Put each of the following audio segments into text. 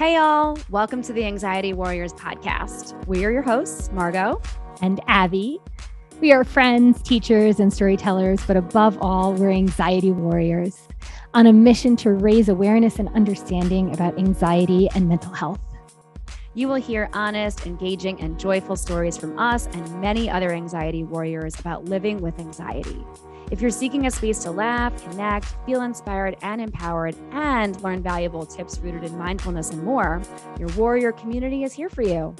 Hey, y'all. Welcome to the Anxiety Warriors podcast. We are your hosts, Margot and Abby. We are friends, teachers, and storytellers, but above all, we're anxiety warriors on a mission to raise awareness and understanding about anxiety and mental health. You will hear honest, engaging, and joyful stories from us and many other anxiety warriors about living with anxiety. If you're seeking a space to laugh, connect, feel inspired and empowered, and learn valuable tips rooted in mindfulness and more, your warrior community is here for you.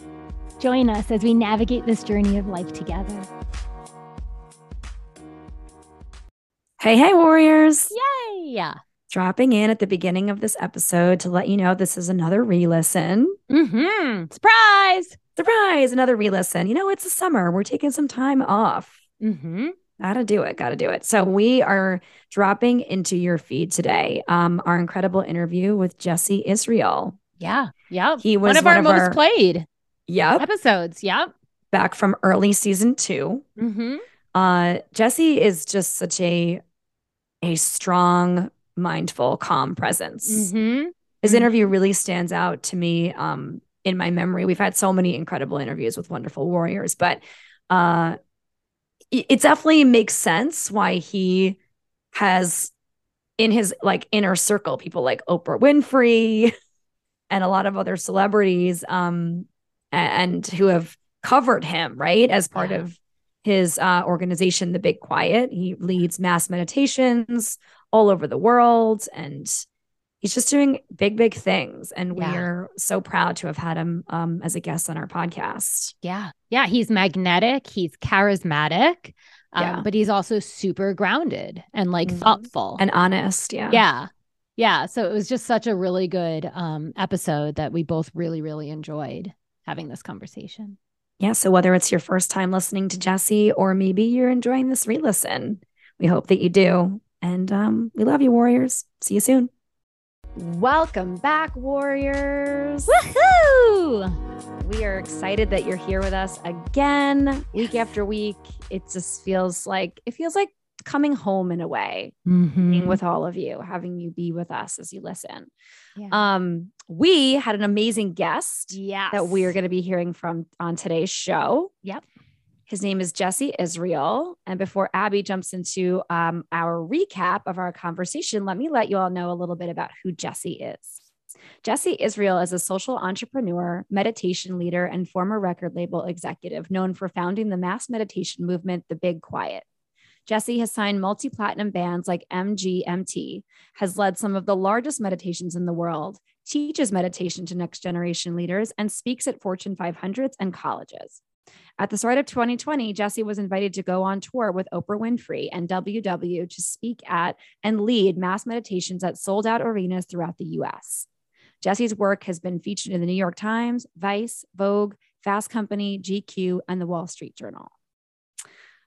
Join us as we navigate this journey of life together. Hey, hey, warriors. Yay! Dropping in at the beginning of this episode to let you know this is another re listen. Mm-hmm. Surprise! Surprise! Another re listen. You know, it's the summer. We're taking some time off. Mm-hmm. Gotta do it. Gotta do it. So we are dropping into your feed today. Um, our incredible interview with Jesse Israel. Yeah. Yeah. He was one of one our of most our- played Yep. episodes. Yep. Back from early season two. Mm-hmm. Uh, Jesse is just such a a strong, mindful, calm presence. Mm-hmm. His Mhm. interview really stands out to me um, in my memory. We've had so many incredible interviews with wonderful warriors, but uh, it it definitely makes sense why he has in his like inner circle people like Oprah Winfrey and a lot of other celebrities um, and who have covered him right as part Yeah. of his uh, organization, The Big Quiet. He leads mass meditations all over the world and he's just doing big, big things. And Yeah. we're so proud to have had him um, as a guest on our podcast. Yeah. Yeah. He's magnetic. He's charismatic. Um, Yeah. But he's also super grounded and like Mhm. thoughtful. And honest. Yeah. yeah. Yeah. So it was just such a really good um, episode that we both really, really enjoyed having this conversation. Yeah. So whether it's your first time listening to Jesse or maybe you're enjoying this re listen, we hope that you do. And um, we love you, Warriors. See you soon. Welcome back, Warriors. Woohoo! We are excited that you're here with us again, week after week. It just feels like it feels like coming home in a way, Mm-hmm. being with all of you, having you be with us as you listen. Yeah. Um, we had an amazing guest yes. that we are going to be hearing from on today's show. Yep. His name is Jesse Israel. And before Abby jumps into um, our recap of our conversation, let me let you all know a little bit about who Jesse is. Jesse Israel is a social entrepreneur, meditation leader, and former record label executive known for founding the mass meditation movement, The Big Quiet. Jesse has signed multi platinum bands like MGMT, has led some of the largest meditations in the world, teaches meditation to next generation leaders, and speaks at Fortune 500s and colleges. At the start of 2020, Jesse was invited to go on tour with Oprah Winfrey and WW to speak at and lead mass meditations at sold out arenas throughout the US. Jesse's work has been featured in the New York Times, Vice, Vogue, Fast Company, GQ, and the Wall Street Journal.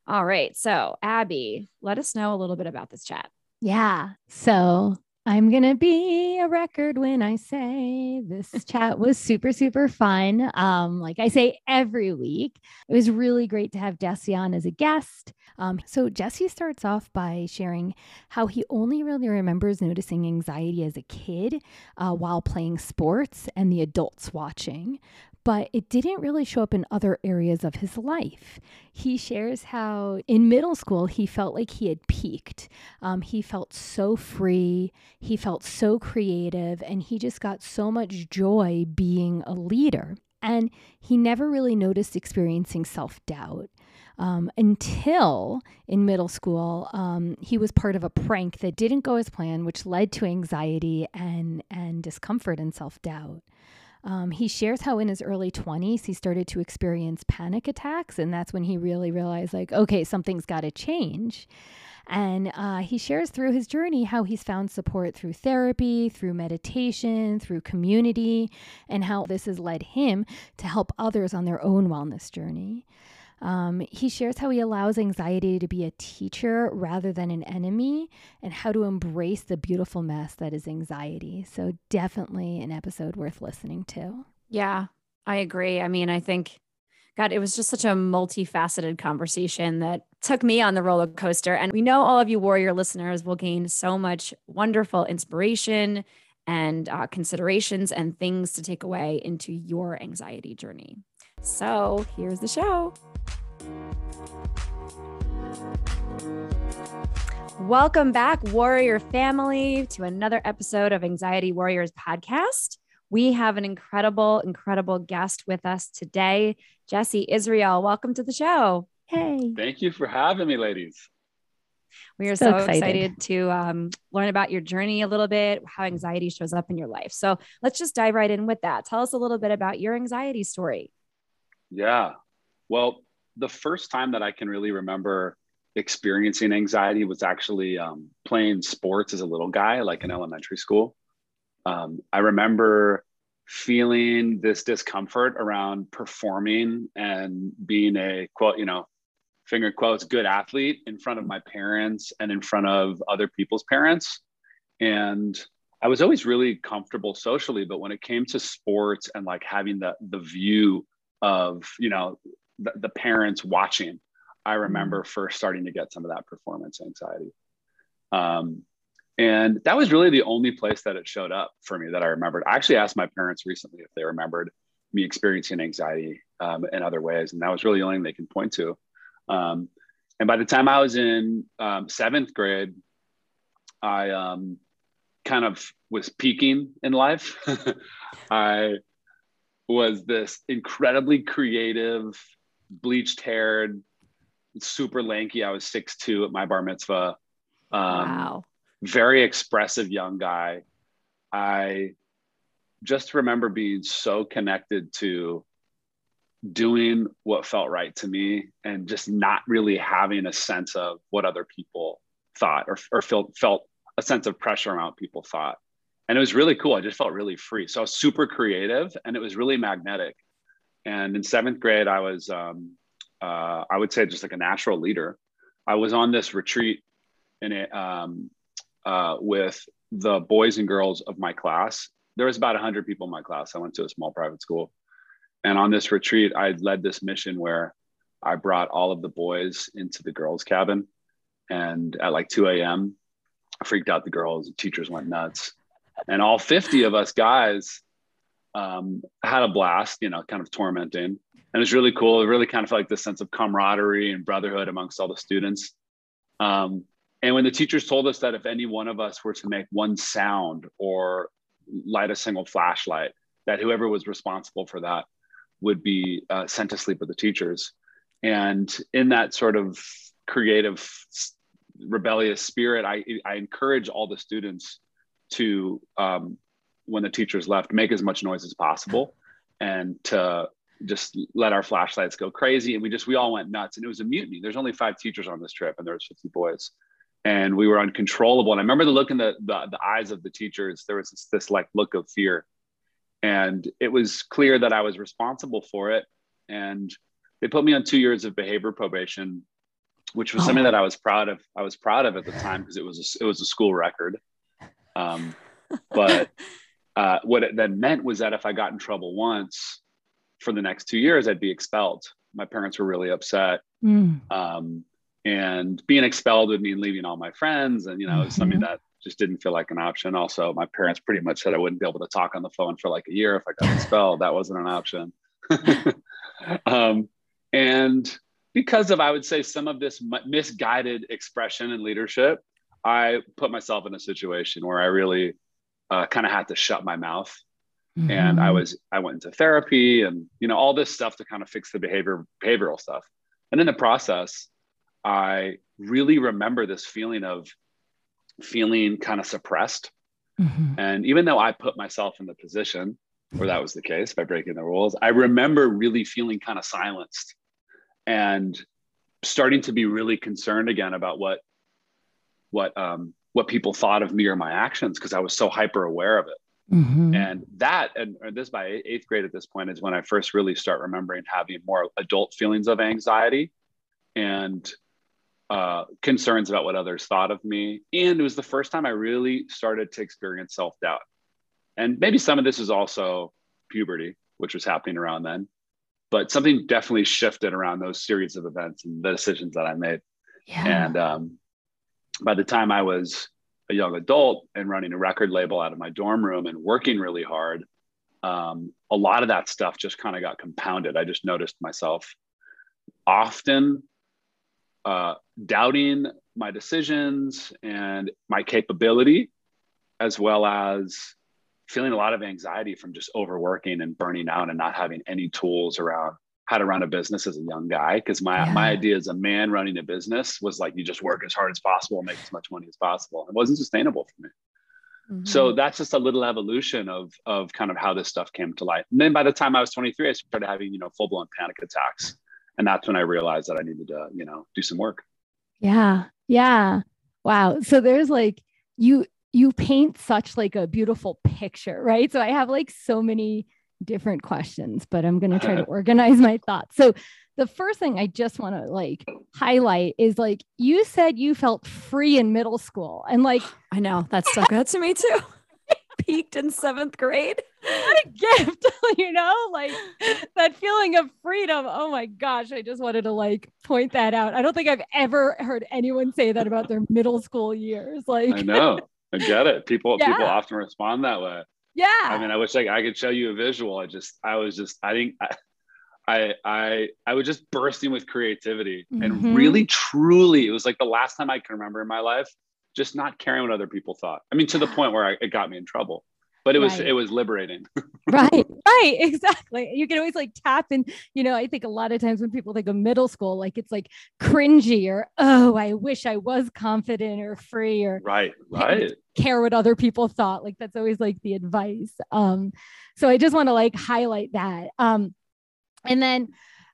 All right. So, Abby, let us know a little bit about this chat. Yeah. So I'm going to be a record when I say this chat was super, super fun. Um, like I say every week, it was really great to have Jesse on as a guest. Um, so Jesse starts off by sharing how he only really remembers noticing anxiety as a kid uh, while playing sports and the adults watching. But it didn't really show up in other areas of his life. He shares how in middle school he felt like he had peaked. Um, he felt so free, he felt so creative, and he just got so much joy being a leader. And he never really noticed experiencing self doubt. Um, until in middle school, um, he was part of a prank that didn't go as planned, which led to anxiety and, and discomfort and self doubt. Um, he shares how in his early 20s, he started to experience panic attacks. And that's when he really realized, like, okay, something's got to change. And uh, he shares through his journey how he's found support through therapy, through meditation, through community, and how this has led him to help others on their own wellness journey. Um, he shares how he allows anxiety to be a teacher rather than an enemy, and how to embrace the beautiful mess that is anxiety. So, definitely an episode worth listening to. Yeah, I agree. I mean, I think, God, it was just such a multifaceted conversation that took me on the roller coaster. And we know all of you warrior listeners will gain so much wonderful inspiration and uh, considerations and things to take away into your anxiety journey. So here's the show. Welcome back, Warrior family, to another episode of Anxiety Warriors podcast. We have an incredible, incredible guest with us today, Jesse Israel. Welcome to the show. Hey. Thank you for having me, ladies. We are so, so excited. excited. to um, learn about your journey a little bit, how anxiety shows up in your life. So let's just dive right in with that. Tell us a little bit about your anxiety story. Yeah. Well, the first time that I can really remember experiencing anxiety was actually um, playing sports as a little guy, like in elementary school. Um, I remember feeling this discomfort around performing and being a quote, you know, finger quotes, good athlete in front of my parents and in front of other people's parents. And I was always really comfortable socially, but when it came to sports and like having the the view of, you know, the, the parents watching, I remember mm-hmm. first starting to get some of that performance anxiety. Um, and that was really the only place that it showed up for me that I remembered. I actually asked my parents recently if they remembered me experiencing anxiety um, in other ways. And that was really the only thing they can point to. Um, and by the time I was in um, seventh grade, I um, kind of was peaking in life. I was this incredibly creative, bleached haired, super lanky. I was six two at my bar mitzvah. Um, wow. Very expressive young guy. I just remember being so connected to doing what felt right to me and just not really having a sense of what other people thought or, or felt, felt a sense of pressure around people thought. And it was really cool. I just felt really free. So I was super creative and it was really magnetic. And in seventh grade, I was, um, uh, I would say, just like a natural leader. I was on this retreat in it um, uh, with the boys and girls of my class. There was about 100 people in my class. I went to a small private school and on this retreat, I led this mission where I brought all of the boys into the girls' cabin. And at like 2 a.m., freaked out the girls. The teachers went nuts. And all 50 of us guys um, had a blast, you know, kind of tormenting. And it was really cool. It really kind of felt like this sense of camaraderie and brotherhood amongst all the students. Um, and when the teachers told us that if any one of us were to make one sound or light a single flashlight, that whoever was responsible for that would be uh, sent to sleep with the teachers. And in that sort of creative, rebellious spirit, I, I encourage all the students to, um, when the teachers left, make as much noise as possible and to just let our flashlights go crazy. And we just, we all went nuts. And it was a mutiny. There's only five teachers on this trip and there was 50 boys. And we were uncontrollable. And I remember the look in the, the, the eyes of the teachers. There was this, this like look of fear and it was clear that I was responsible for it. And they put me on two years of behavior probation, which was oh. something that I was proud of. I was proud of at the time because it was a, it was a school record. Um, but uh, what it then meant was that if I got in trouble once, for the next two years, I'd be expelled. My parents were really upset. Mm. Um, and being expelled would mean leaving all my friends, and you know, mm-hmm. something that just didn't feel like an option. Also, my parents pretty much said I wouldn't be able to talk on the phone for like a year if I got expelled. that wasn't an option. um, and because of, I would say, some of this misguided expression and leadership, I put myself in a situation where I really uh, kind of had to shut my mouth. Mm-hmm. And I was, I went into therapy and, you know, all this stuff to kind of fix the behavior, behavioral stuff. And in the process, I really remember this feeling of feeling kind of suppressed. Mm-hmm. And even though I put myself in the position where that was the case by breaking the rules, I remember really feeling kind of silenced and starting to be really concerned again about what what um, what people thought of me or my actions because I was so hyper aware of it. Mm-hmm. And that, and, this by eighth grade at this point, is when I first really start remembering having more adult feelings of anxiety and uh, concerns about what others thought of me. And it was the first time I really started to experience self doubt. And maybe some of this is also puberty, which was happening around then. But something definitely shifted around those series of events and the decisions that I made. Yeah. And um, by the time I was a young adult and running a record label out of my dorm room and working really hard, um, a lot of that stuff just kind of got compounded. I just noticed myself often uh, doubting my decisions and my capability, as well as feeling a lot of anxiety from just overworking and burning out and not having any tools around how to run a business as a young guy because my yeah. my idea as a man running a business was like you just work as hard as possible and make as much money as possible. It wasn't sustainable for me. Mm-hmm. so that's just a little evolution of of kind of how this stuff came to light and then by the time i was 23 i started having you know full-blown panic attacks. And that's when i realized that i needed to you know do some work. Yeah. Yeah. Wow. So there's like you you paint such like a beautiful picture right? So i have like so many different questions, but I'm going to try to organize my thoughts. So, the first thing I just want to like highlight is like you said you felt free in middle school, and like I know that stuck out to me too. Peaked in seventh grade. What a gift, you know, like that feeling of freedom. Oh my gosh, I just wanted to like point that out. I don't think I've ever heard anyone say that about their middle school years. Like, I know, I get it. People yeah. people often respond that way. Yeah. I mean, I wish I, I could show you a visual. I just, I was just, I think I, I, I was just bursting with creativity mm-hmm. and really, truly, it was like the last time I can remember in my life, just not caring what other people thought. I mean, to the point where I, it got me in trouble but it was right. it was liberating. Right right exactly. You can always like tap and you know i think a lot of times when people think of middle school like it's like cringy or oh i wish i was confident or free or right right. care what other people thought like that's always like the advice. Um so i just want to like highlight that. Um and then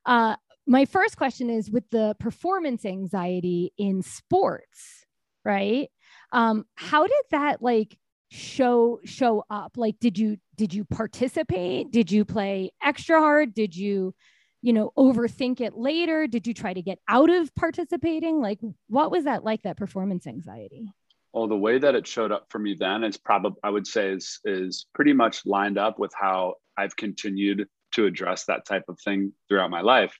uh my first question is with the performance anxiety in sports right? Um how did that like show show up? Like did you did you participate? Did you play extra hard? Did you you know overthink it later? Did you try to get out of participating? Like what was that like that performance anxiety? Well the way that it showed up for me then is probably i would say is is pretty much lined up with how i've continued to address that type of thing throughout my life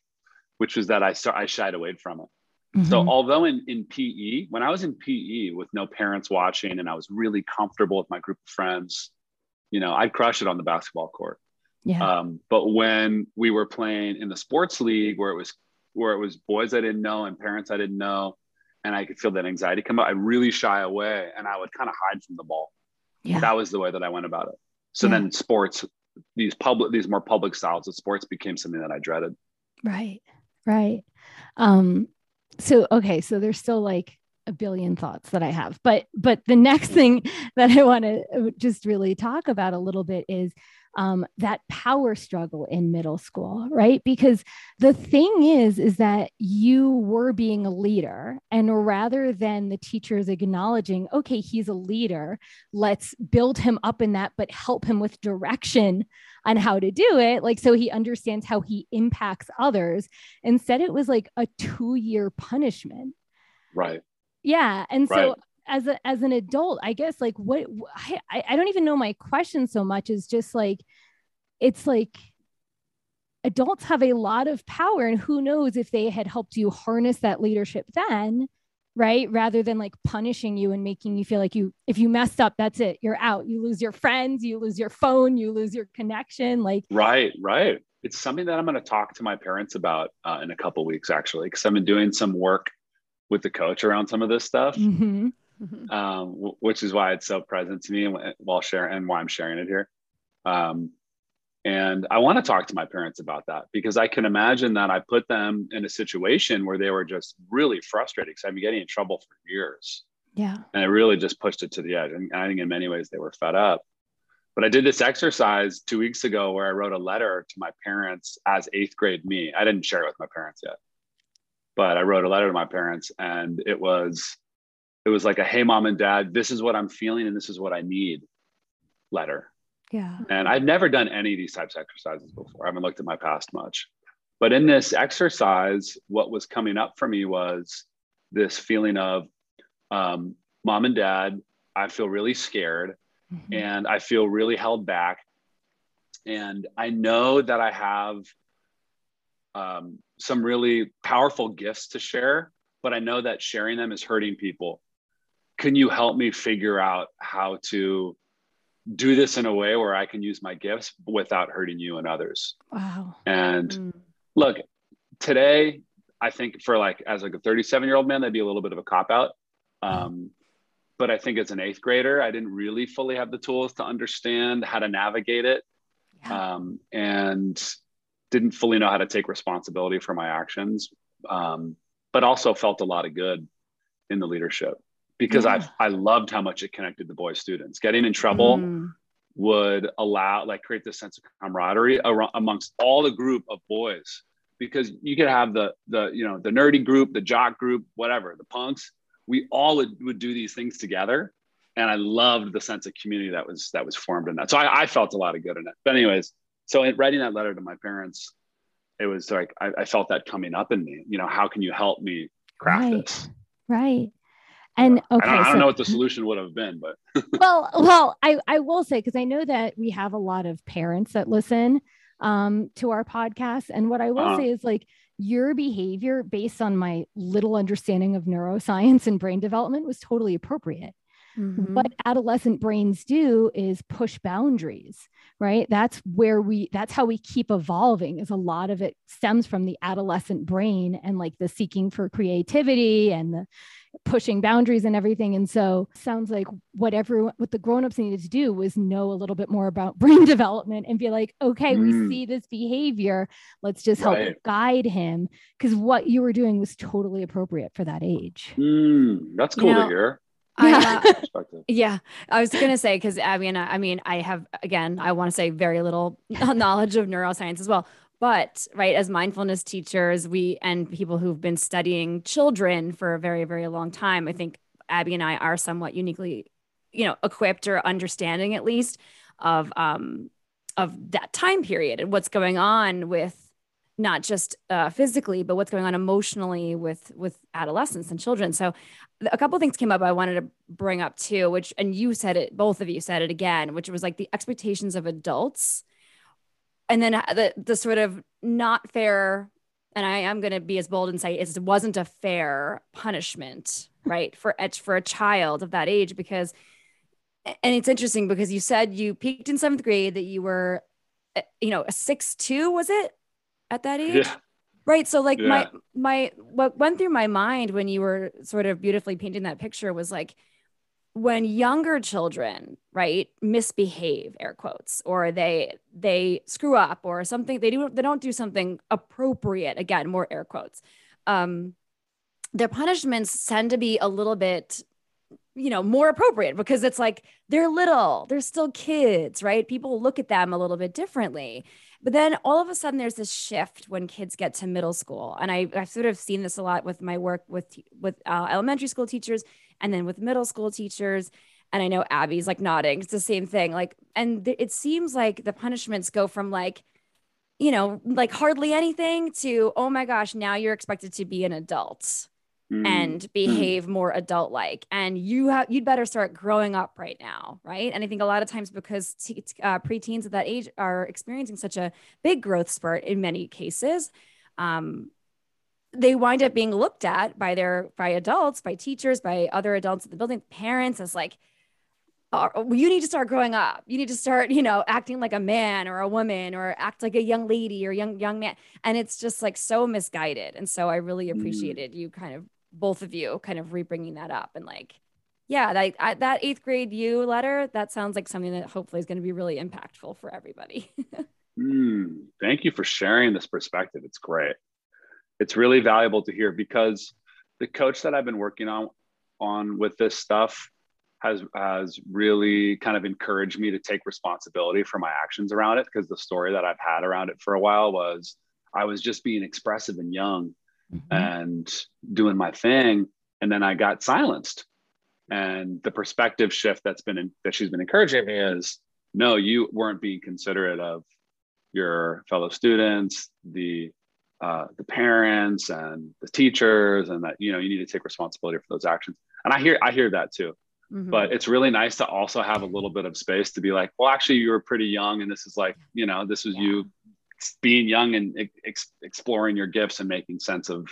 which was that i i shied away from it Mm-hmm. So although in, in PE, when I was in PE with no parents watching and I was really comfortable with my group of friends, you know, I'd crush it on the basketball court. Yeah. Um, but when we were playing in the sports league where it was where it was boys I didn't know and parents I didn't know, and I could feel that anxiety come up, I really shy away and I would kind of hide from the ball. Yeah. That was the way that I went about it. So yeah. then sports, these public, these more public styles of sports became something that I dreaded. Right. Right. Um, so okay so there's still like a billion thoughts that i have but but the next thing that i want to uh, just really talk about a little bit is um, that power struggle in middle school right? Because the thing is is that you were being a leader and rather than the teachers acknowledging okay he's a leader let's build him up in that but help him with direction on how to do it like so he understands how he impacts others. Instead it was like a 2 year punishment. Right. Yeah and right. so as a as an adult i guess like what I, I don't even know my question so much is just like it's like adults have a lot of power and who knows if they had helped you harness that leadership then right? Rather than like punishing you and making you feel like you if you messed up that's it you're out. You lose your friends you lose your phone you lose your connection like right right. It's something that i'm going to talk to my parents about uh, in a couple weeks actually because i've been doing some work with the coach around some of this stuff. Mm-hmm. Mm-hmm. Um, w- which is why it's so present to me while sharing and why i'm sharing it here um, and I want to talk to my parents about that because I can imagine that I put them in a situation where they were just really frustrated because I've been getting in trouble for years. Yeah. And it really just pushed it to the edge. And I think in many ways they were fed up. But I did this exercise two weeks ago where I wrote a letter to my parents as eighth grade me. I didn't share it with my parents yet, but I wrote a letter to my parents and it was, it was like a, hey, mom and dad, this is what I'm feeling and this is what I need letter yeah. And I've never done any of these types of exercises before. I haven't looked at my past much. But in this exercise, what was coming up for me was this feeling of um, mom and dad, I feel really scared mm-hmm. and I feel really held back. And I know that I have um, some really powerful gifts to share, but I know that sharing them is hurting people can you help me figure out how to do this in a way where I can use my gifts without hurting you and others. Wow. And mm. look, today, I think for like as like a 37 year old man, that'd be a little bit of a cop out. Um, but I think as an eighth grader, I didn't really fully have the tools to understand how to navigate it. Yeah. Um, and didn't fully know how to take responsibility for my actions. Um, but also felt a lot of good in the leadership because yeah. I I loved how much it connected the boys students. Getting in trouble mm. would allow like create this sense of camaraderie around, amongst all the group of boys because you could have the the you know the nerdy group, the jock group, whatever, the punks. We all would, would do these things together, and I loved the sense of community that was that was formed in that. So I, I felt a lot of good in it. But anyways, so in writing that letter to my parents, it was like I, I felt that coming up in me. You know, how can you help me craft right. this? Right. And okay, I don't, I don't know what the solution would have been, but well, well, I, I will say because I know that we have a lot of parents that listen um, to our podcast, and what I will uh-huh. say is like your behavior based on my little understanding of neuroscience and brain development was totally appropriate. Mm-hmm. What adolescent brains do is push boundaries, right? That's where we, that's how we keep evolving, is a lot of it stems from the adolescent brain and like the seeking for creativity and the pushing boundaries and everything. And so sounds like what everyone, what the grown-ups needed to do was know a little bit more about brain development and be like, okay, mm. we see this behavior. Let's just help right. guide him. Because what you were doing was totally appropriate for that age. Mm, that's cool you know, to hear. Yeah. Uh, yeah. I was going to say, cause I mean, I mean, I have, again, I want to say very little knowledge of neuroscience as well, but right as mindfulness teachers we and people who've been studying children for a very very long time i think abby and i are somewhat uniquely you know equipped or understanding at least of um of that time period and what's going on with not just uh, physically but what's going on emotionally with with adolescents and children. So a couple things came up i wanted to bring up too which and you said it both of you said it again which was like the expectations of adults and then uh, the the sort of not fair and I am going to be as bold and say it wasn't a fair punishment, right, for for a child of that age because, and it's interesting because you said you peaked in seventh grade that you were, uh, you know, a six two was it at that age, yeah. right? So like yeah. my my what went through my mind when you were sort of beautifully painting that picture was like when younger children right misbehave air quotes or they they screw up or something they do they don't do something appropriate again more air quotes um their punishments tend to be a little bit you know more appropriate because it's like they're little they're still kids right? People look at them a little bit differently. But then all of a sudden there's this shift when kids get to middle school. And I, i've sort of seen this a lot with my work with with uh, elementary school teachers and then with middle school teachers and i know abby's like nodding it's the same thing like and th- it seems like the punishments go from like you know like hardly anything to oh my gosh now you're expected to be an adult mm. and mm. behave mm. more adult like and you have you'd better start growing up right now right and i think a lot of times because t- uh, preteens at that age are experiencing such a big growth spurt in many cases um, they wind up being looked at by their by adults by teachers by other adults in the building. Parents as like oh, you need to start growing up. You need to start you know acting like a man or a woman or act like a young lady or young young man. And it's just like so misguided. And so i really mm. appreciated you kind of both of you kind of re-bringing that up and like yeah that, I, that eighth grade you letter that sounds like something that hopefully is going to be really impactful for everybody. Mm, thank you for sharing this perspective. It's great it's really valuable to hear because the coach that I've been working on on with this stuff has has really kind of encouraged me to take responsibility for my actions around it. Because the story that I've had around it for a while was I was just being expressive and young mm-hmm. and doing my thing. And then I got silenced. And the perspective shift that's been in, that she's been encouraging me is no you weren't being considerate of your fellow students the uh, the parents and the teachers and that you know you need to take responsibility for those actions and i hear i hear that too mm-hmm. but it's really nice to also have a little bit of space to be like well actually you were pretty young and this is like you know this was yeah. you being young and ex- exploring your gifts and making sense of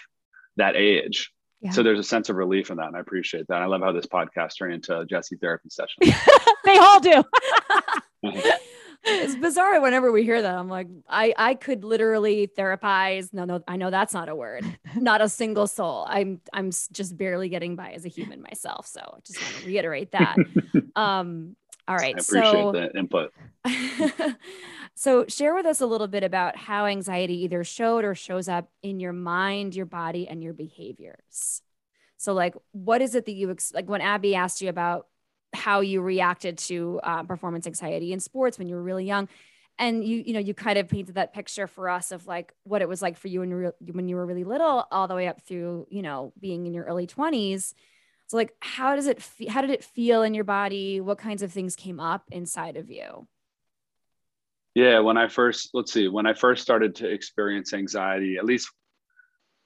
that age Yeah. So there's a sense of relief in that, and I appreciate that. I love how this podcast turned into a Jesse therapy session. they all do. it's bizarre whenever we hear that. I'm like, I I could literally therapize. No, no, I know that's not a word. Not a single soul. I'm I'm just barely getting by as a human myself. So I just want to reiterate that. Um, all right. I appreciate so, the input. so, share with us a little bit about how anxiety either showed or shows up in your mind, your body, and your behaviors. So, like, what is it that you ex- like when Abby asked you about how you reacted to uh, performance anxiety in sports when you were really young? And you, you know, you kind of painted that picture for us of like what it was like for you when were, when you were really little, all the way up through, you know, being in your early twenties so like how does it fe- how did it feel in your body? What kinds of things came up inside of you? Yeah, when I first let's see, when I first started to experience anxiety, at least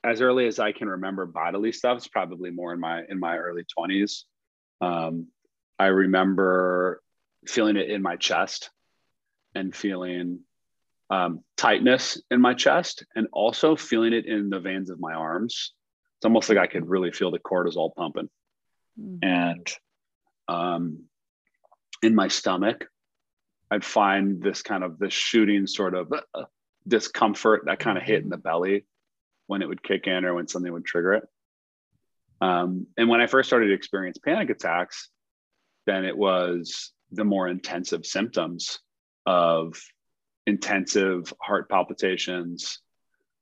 as early as I can remember bodily stuff, it's probably more in my in my early 20s. Um, I remember feeling it in my chest and feeling um, tightness in my chest and also feeling it in the veins of my arms. It's almost like I could really feel the cortisol pumping mm. and um, in my stomach, I'd find this kind of this shooting sort of uh, discomfort that kind of hit in the belly when it would kick in or when something would trigger it. Um, and when I first started to experience panic attacks, then it was the more intensive symptoms of intensive heart palpitations,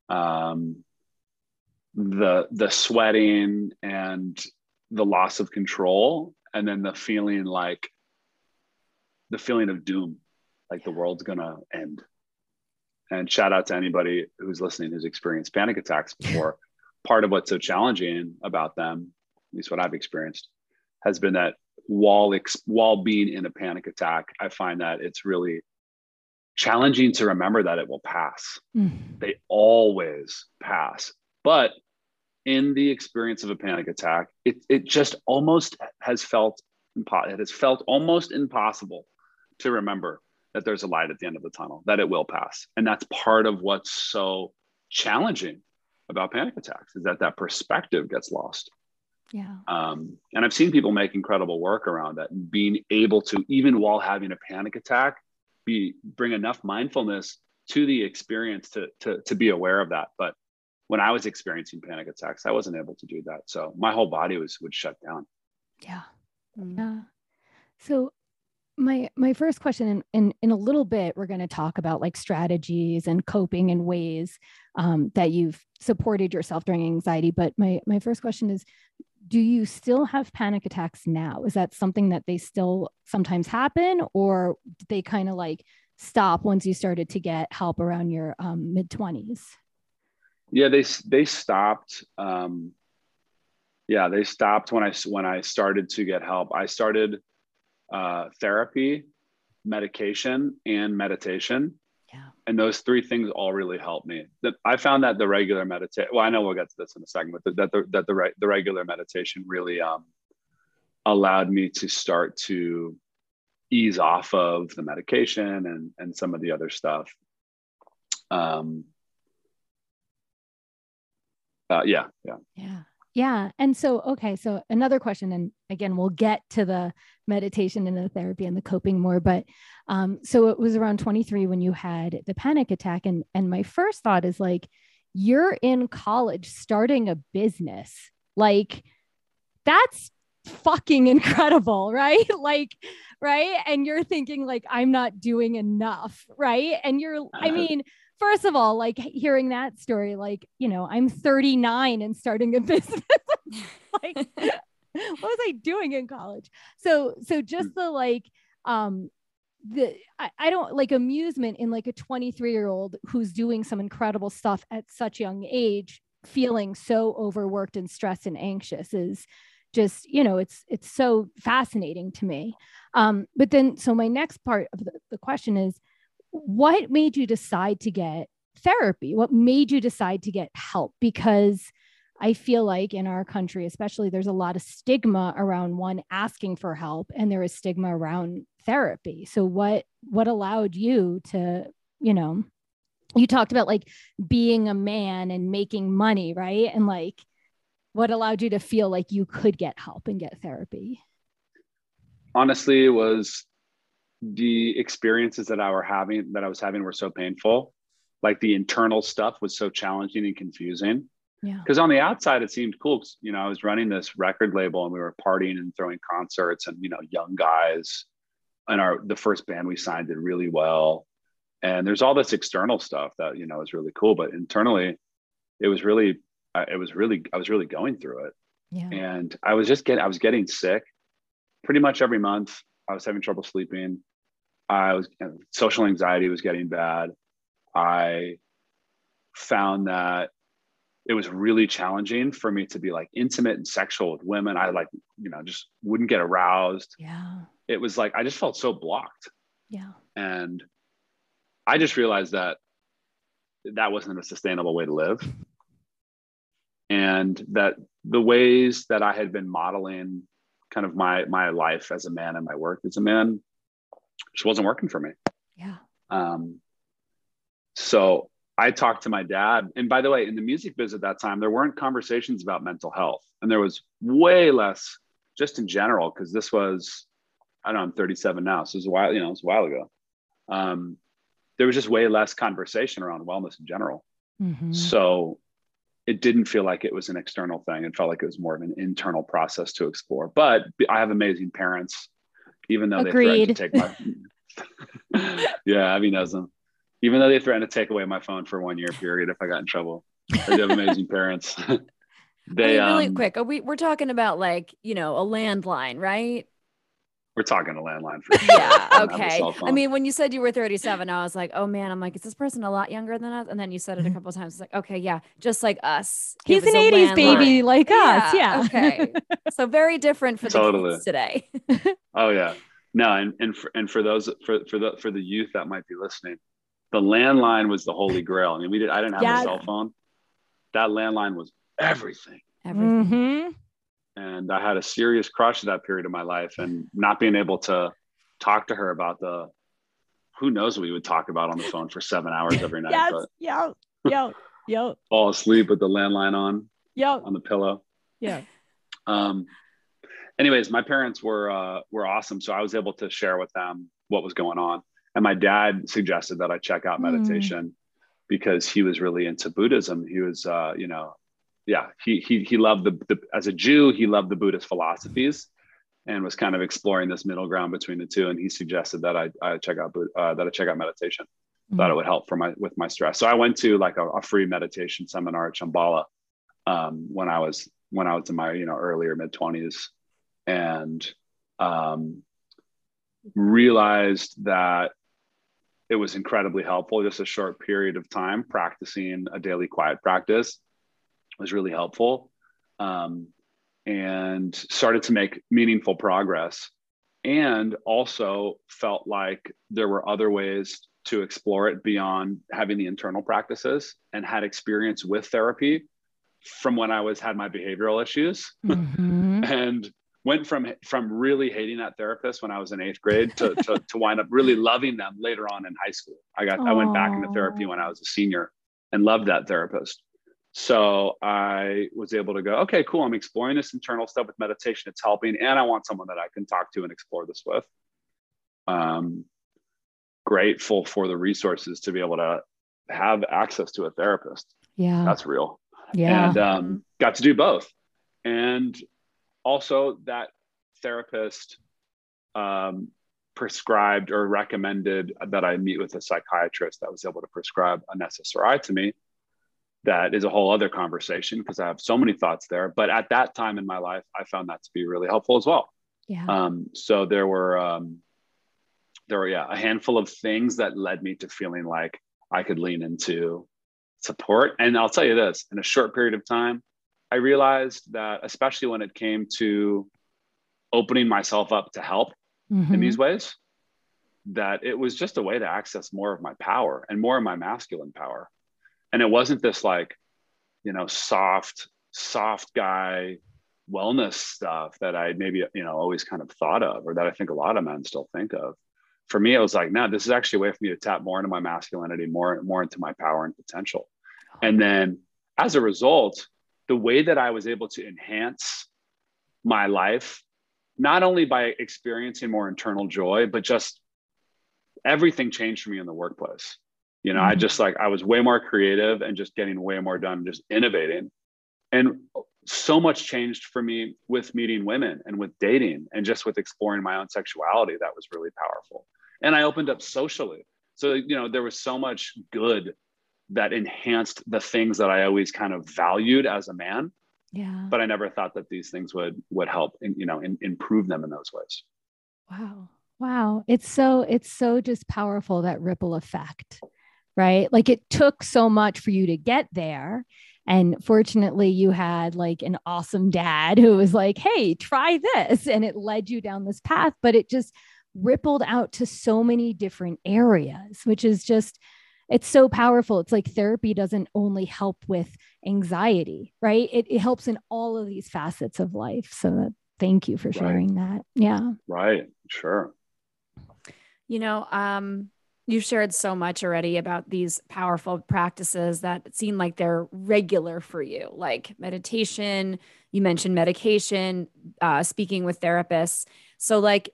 um, the the sweating and the loss of control and then the feeling like the feeling of doom like the world's gonna end. And shout out to anybody who's listening who's experienced panic attacks before. Part of what's so challenging about them at least what i've experienced has been that while ex- while being in a panic attack i find that it's really challenging to remember that it will pass mm. they always pass but in the experience of a panic attack, it, it just almost has felt impo- it has felt almost impossible to remember that there's a light at the end of the tunnel, that it will pass. And that's part of what's so challenging about panic attacks is that that perspective gets lost. Yeah. Um, and I've seen people make incredible work around that and being able to, even while having a panic attack, be bring enough mindfulness to the experience to, to, to be aware of that. But when I was experiencing panic attacks, I wasn't able to do that. So my whole body was would shut down. Yeah. Mm. Yeah. So my my first question in, in, in a little bit we're going to talk about like strategies and coping and ways um, that you've supported yourself during anxiety but my my first question is do you still have panic attacks now is that something that they still sometimes happen or they kind of like stop once you started to get help around your um, mid 20s yeah, they they stopped. Um, yeah, they stopped when I when I started to get help. I started uh, therapy, medication, and meditation. Yeah. And those three things all really helped me. That I found that the regular meditation. Well, I know we'll get to this in a second, but that the that the right the regular meditation really um, allowed me to start to ease off of the medication and and some of the other stuff. Um, uh, yeah, yeah, yeah, yeah. And so, okay, so another question, and again, we'll get to the meditation and the therapy and the coping more. But um, so it was around 23 when you had the panic attack, and and my first thought is like, you're in college starting a business, like that's fucking incredible, right? like, right? And you're thinking like I'm not doing enough, right? And you're, I mean first of all, like hearing that story, like, you know, I'm 39 and starting a business. like, what was I doing in college? So, so just the like, um, the I, I don't like amusement in like a 23 year old who's doing some incredible stuff at such young age, feeling so overworked and stressed and anxious is just you know it's it's so fascinating to me um but then so my next part of the, the question is what made you decide to get therapy? What made you decide to get help? Because I feel like in our country, especially, there's a lot of stigma around one asking for help, and there is stigma around therapy. So, what what allowed you to, you know, you talked about like being a man and making money, right? And like, what allowed you to feel like you could get help and get therapy? Honestly, it was the experiences that I were having that I was having were so painful. Like the internal stuff was so challenging and confusing. Yeah. Because on the outside it seemed cool. You know, I was running this record label and we were partying and throwing concerts and you know, young guys. And our the first band we signed did really well. And there's all this external stuff that you know is really cool, but internally, it was really, it was really, I was really going through it. Yeah. And I was just getting, I was getting sick pretty much every month. I was having trouble sleeping. I was social anxiety was getting bad. I found that it was really challenging for me to be like intimate and sexual with women. I like, you know, just wouldn't get aroused. Yeah. It was like I just felt so blocked. Yeah. And I just realized that that wasn't a sustainable way to live. And that the ways that I had been modeling kind of my my life as a man and my work as a man just wasn't working for me. Yeah. Um, so I talked to my dad. And by the way, in the music biz at that time, there weren't conversations about mental health. And there was way less just in general, because this was, I don't know, I'm 37 now. So it was a while, you know, it was a while ago. Um, there was just way less conversation around wellness in general. Mm-hmm. So it didn't feel like it was an external thing. It felt like it was more of an internal process to explore. But I have amazing parents, even though Agreed. they threatened to take my yeah, Abby knows them. Even though they threatened to take away my phone for one year period if I got in trouble. I do have amazing parents. they I mean, really um, quick. Are we we're talking about like, you know, a landline, right? We're talking a landline for sure. Yeah. I don't have a Okay. I mean, when you said you were 37, I was like, oh man, I'm like, is this person a lot younger than us? And then you said it a couple of times. It's like, okay, yeah, just like us. It He's an 80s landline. baby like us. Yeah. Okay. so very different for the kids today. Oh yeah. No, and and for, and for those for for the for the youth that might be listening, the landline was the holy grail. I mean, we did I didn't have Yeah. a cell phone. That landline was everything. Everything. Mhm. And I had a serious crush at that period of my life and not being able to talk to her about the who knows what we would talk about on the phone for seven hours every night, Yes. but Yo. Yo. Yo. fall asleep with the landline on Yo. on the pillow. Yeah. um anyways my parents were uh were awesome so i was able to share with them what was going on and my dad suggested that i check out Mm. meditation because he was really into buddhism he was uh you know yeah he he he loved the, the as a jew he loved the buddhist philosophies and was kind of exploring this middle ground between the two and he suggested that i, I check out uh, that i check out meditation thought it would help for my with my stress. So I went to like a, a free meditation seminar at Shambhala um, when I was when I was in my you know earlier mid twenties, and um, realized that it was incredibly helpful. Just a short period of time practicing a daily quiet practice was really helpful, um, and started to make meaningful progress. And also felt like there were other ways to explore it beyond having the internal practices and had experience with therapy from when I was had my behavioral issues Mhm. and went from from really hating that therapist when I was in eighth grade to, to, to wind up really loving them later on in high school. I got I went back into therapy when I was a senior and loved that therapist. So I was able to go, okay, cool. I'm exploring this internal stuff with meditation. It's helping, and I want someone that I can talk to and explore this with. Um, grateful for the resources to be able to have access to a therapist. Yeah. That's real Yeah. and um, got to do both. And also, that therapist um, prescribed or recommended that I meet with a psychiatrist that was able to prescribe an SSRI to me. That is a whole other conversation because I have so many thoughts there. But at that time in my life, I found that to be really helpful as well. yeah. Um, so there were um, there were yeah a handful of things that led me to feeling like I could lean into support. And I'll tell you this: in a short period of time, I realized that especially when it came to opening myself up to help in Mhm. these ways, that it was just a way to access more of my power and more of my masculine power. And it wasn't this like, you know, soft, soft guy wellness stuff that I maybe, you know, always kind of thought of or that I think a lot of men still think of. For me, it was like, no, this is actually a way for me to tap more into my masculinity, more, more into my power and potential. And then as a result, the way that I was able to enhance my life, not only by experiencing more internal joy, but just everything changed for me in the workplace. You know, mm-hmm. I just like, I was way more creative and just getting way more done, just innovating. And so much changed for me with meeting women and with dating and just with exploring my own sexuality. That was really powerful. And I opened up socially. So, you know, there was so much good that enhanced the things that I always kind of valued as a man. Yeah. But I never thought that these things would would help, in, you know, in, improve them in those ways. Wow. Wow. It's so it's so just powerful that ripple effect. Right? Like it took so much for you to get there. And fortunately, you had like an awesome dad who was like, hey, try this. And it led you down this path, but it just rippled out to so many different areas, which is just it's so powerful. It's like therapy doesn't only help with anxiety, right? It, it helps in all of these facets of life. So that, thank you for sharing right. that. Yeah. Right. Sure. You know, um, you've shared so much already about these powerful practices that seem like they're regular for you, like meditation. You mentioned medication, uh, speaking with therapists. So, like,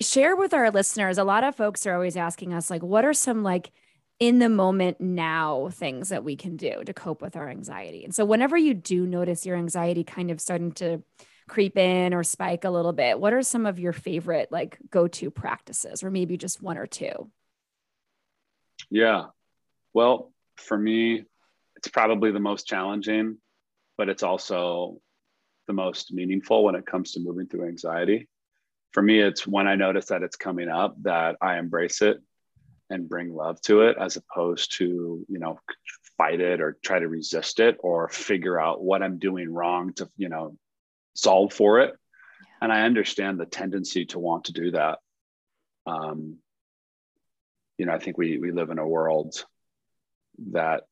share with our listeners. A lot of folks are always asking us, like, what are some like in the moment now things that we can do to cope with our anxiety. And so whenever you do notice your anxiety kind of starting to creep in or spike a little bit, what are some of your favorite like go-to practices or maybe just one or two? Yeah. Well, for me, it's probably the most challenging, but it's also the most meaningful when it comes to moving through anxiety. For me, it's when I notice that it's coming up that I embrace it and bring love to it as opposed to you know fight it or try to resist it or figure out what i'm doing wrong to you know solve for it yeah. and i understand the tendency to want to do that um, you know i think we we live in a world that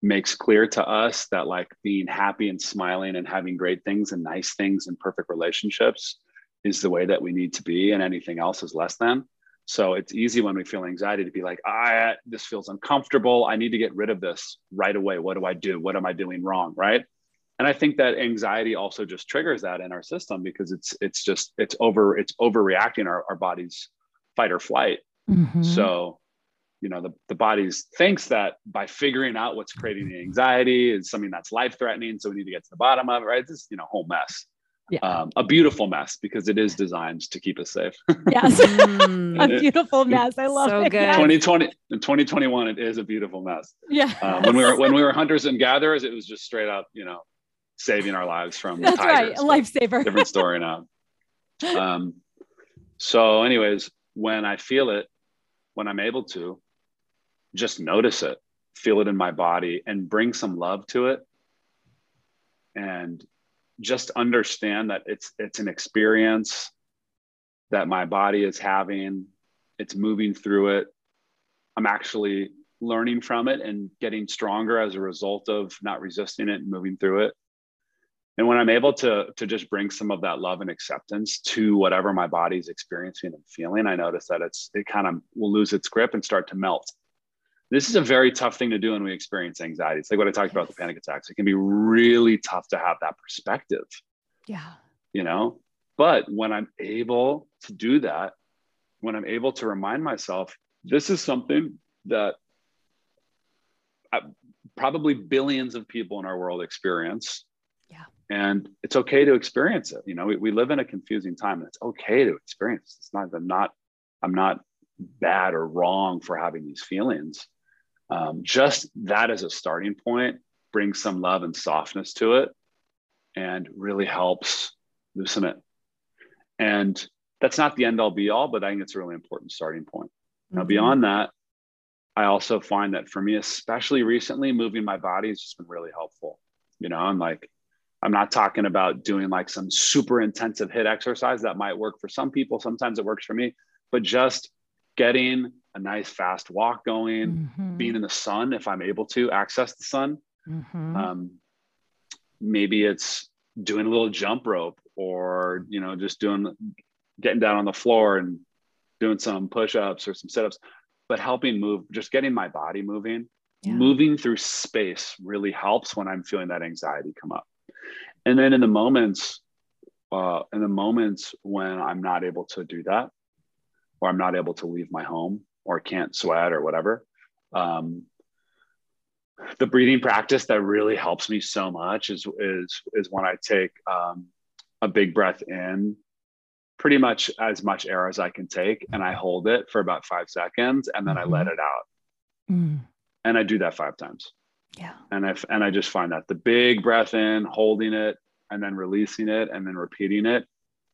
makes clear to us that like being happy and smiling and having great things and nice things and perfect relationships is the way that we need to be and anything else is less than so it's easy when we feel anxiety to be like, ah, this feels uncomfortable. I need to get rid of this right away. What do I do? What am I doing wrong? Right. And I think that anxiety also just triggers that in our system because it's it's just it's over it's overreacting our, our body's fight or flight. Mm-hmm. So, you know, the, the body thinks that by figuring out what's creating the anxiety is something that's life threatening. So we need to get to the bottom of it, right? This, you know, whole mess yeah. um, a beautiful mess because it is designed to keep us safe. yes, mm. a beautiful mess. I love so it. Good. 2020 in 2021, it is a beautiful mess. Yeah. Um, when we were when we were hunters and gatherers, it was just straight up, you know, saving our lives from that's tigers, right, a lifesaver. different story now. Um, so, anyways, when I feel it, when I'm able to, just notice it, feel it in my body, and bring some love to it, and just understand that it's it's an experience that my body is having. It's moving through it. I'm actually learning from it and getting stronger as a result of not resisting it and moving through it and when i'm able to to just bring some of that love and acceptance to whatever my body's experiencing and feeling i notice that it's it kind of will lose its grip and start to melt this is a very tough thing to do when we experience anxiety. It's like what I talked about the panic attacks. It can be really tough to have that perspective. Yeah. You know, but when I'm able to do that, when I'm able to remind myself, this is something that I, probably billions of people in our world experience. And it's okay to experience it. You know, we, we live in a confusing time and it's okay to experience. It's not, I'm not, I'm not bad or wrong for having these feelings um, just that as a starting point brings some love and softness to it and really helps loosen it. And that's not the end all be all, but I think it's a really important starting point. Now, mm-hmm. beyond that, I also find that for me, especially recently, moving my body has just been really helpful. You know, I'm like, I'm not talking about doing like some super intensive HIIT exercise that might work for some people. Sometimes it works for me, but just getting a nice fast walk going, mm-hmm. being in the sun if I'm able to access the sun. Mm-hmm. Um, maybe it's doing a little jump rope or you know just doing getting down on the floor and doing some push-ups or some sit-ups but helping move just getting my body moving yeah. moving through space really helps when i'm feeling that anxiety come up and then in the moments uh, in the moments when i'm not able to do that or i'm not able to leave my home or can't sweat or whatever um, the breathing practice that really helps me so much is is is when i take um, a big breath in pretty much as much air as i can take and i hold it for about five seconds and then mm-hmm. i let it out mm and I do that five times. Yeah. And I and I just find that the big breath in, holding it, and then releasing it, and then repeating it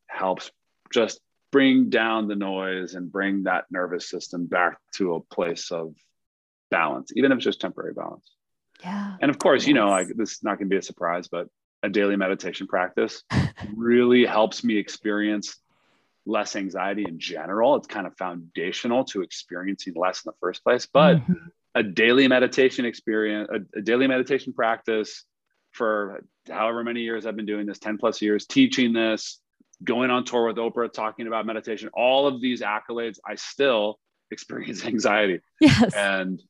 helps just bring down the noise and bring that nervous system back to a place of balance, even if it's just temporary balance. Yeah. And of course, yes. you know, like this is not going to be a surprise, but a daily meditation practice really helps me experience less anxiety in general. It's kind of foundational to experiencing less in the first place. But mm-hmm a daily meditation experience, a, a, daily meditation practice for however many years I've been doing this, 10 plus years, teaching this, going on tour with Oprah, talking about meditation, all of these accolades, I still experience anxiety. Yes. And,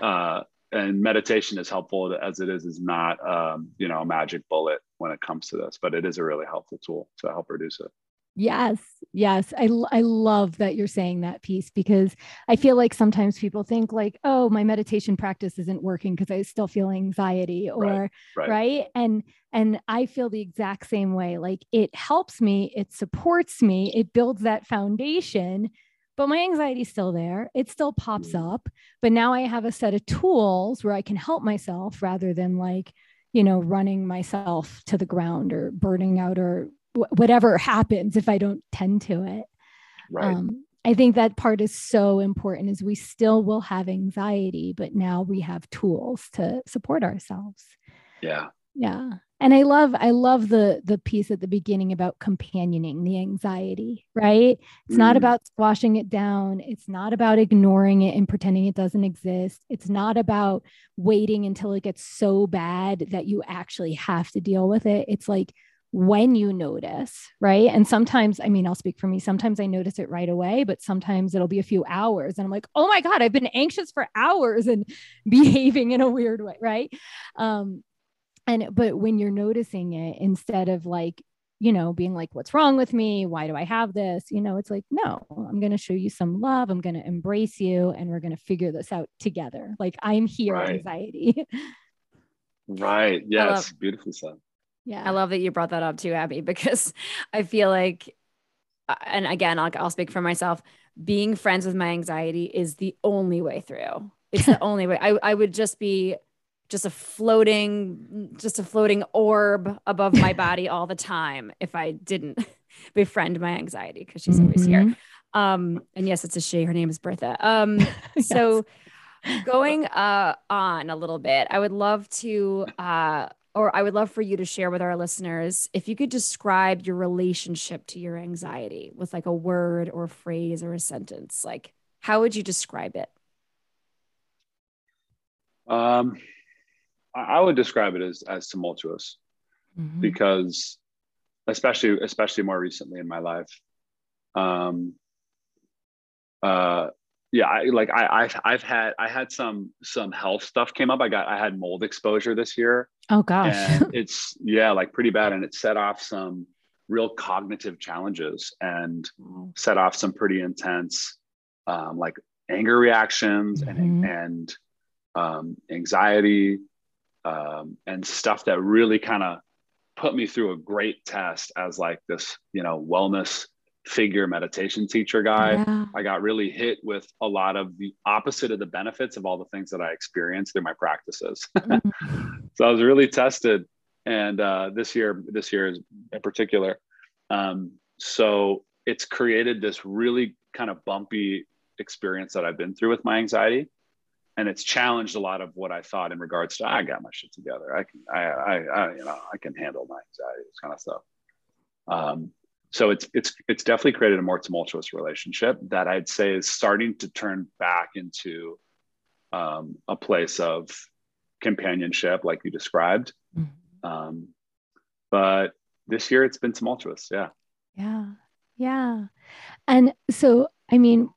uh, and meditation is helpful as it is, is not, um, you know, a magic bullet when it comes to this, but it is a really helpful tool to help reduce it. Yes, yes. I, I love that you're saying that piece because I feel like sometimes people think like, oh, my meditation practice isn't working because I still feel anxiety or right, right. right. And and I feel the exact same way. Like it helps me, it supports me, it builds that foundation, but my anxiety is still there. It still pops mm. up. But now I have a set of tools where I can help myself rather than like, you know, running myself to the ground or burning out or whatever happens if I don't tend to it. Right. Um, I think that part is so important is we still will have anxiety, but now we have tools to support ourselves. Yeah. Yeah. And I love I love the the piece at the beginning about companioning the anxiety, right? It's mm. not about squashing it down. It's not about ignoring it and pretending it doesn't exist. It's not about waiting until it gets so bad that you actually have to deal with it. It's like when you notice, right? And sometimes, I mean, I'll speak for me. Sometimes I notice it right away, but sometimes it'll be a few hours. And I'm like, oh my God, I've been anxious for hours and behaving in a weird way, right? Um, and but when you're noticing it, instead of like, you know, being like, what's wrong with me? Why do I have this? You know, it's like, no, I'm going to show you some love. I'm going to embrace you and we're going to figure this out together. Like, I'm here, right. anxiety. right. Yes. Beautifully said. Yeah. I love that you brought that up too, Abby, because I feel like, uh, and again, I'll, I'll speak for myself, being friends with my anxiety is the only way through. It's the only way. I, I would just be just a floating, just a floating orb above my body all the time if I didn't befriend my anxiety because she's mm-hmm. always here. Mm-hmm. Um, and yes, it's a she. Her name is Bertha. Um, yes. so going uh, on a little bit, I would love to uh, or I would love for you to share with our listeners if you could describe your relationship to your anxiety with like a word or a phrase or a sentence. Like, how would you describe it? Um, I would describe it as as tumultuous mm-hmm. because, especially especially more recently in my life, um, uh, yeah I, like I, I've, I've had i had some some health stuff came up. I got i had mold exposure this year. Oh gosh. And it's yeah like pretty bad. And it set off some real cognitive challenges and set off some pretty intense um, like anger reactions mm-hmm. and and um, anxiety um, and stuff that really kind of put me through a great test as like this you know wellness figure meditation teacher guy. Yeah. I got really hit with a lot of the opposite of the benefits of all the things that I experienced through my practices. Mm-hmm. so I was really tested. And uh, this year, this year is in particular. Um, so it's created this really kind of bumpy experience that I've been through with my anxiety. And it's challenged a lot of what I thought in regards to I got my shit together. I can I, I, I you know I can handle my anxiety, this kind of stuff. Um, so it's it's it's definitely created a more tumultuous relationship that I'd say is starting to turn back into um, a place of companionship, like you described. Mm-hmm. Um, but this year it's been tumultuous. Yeah. Yeah. Yeah. And so, I mean,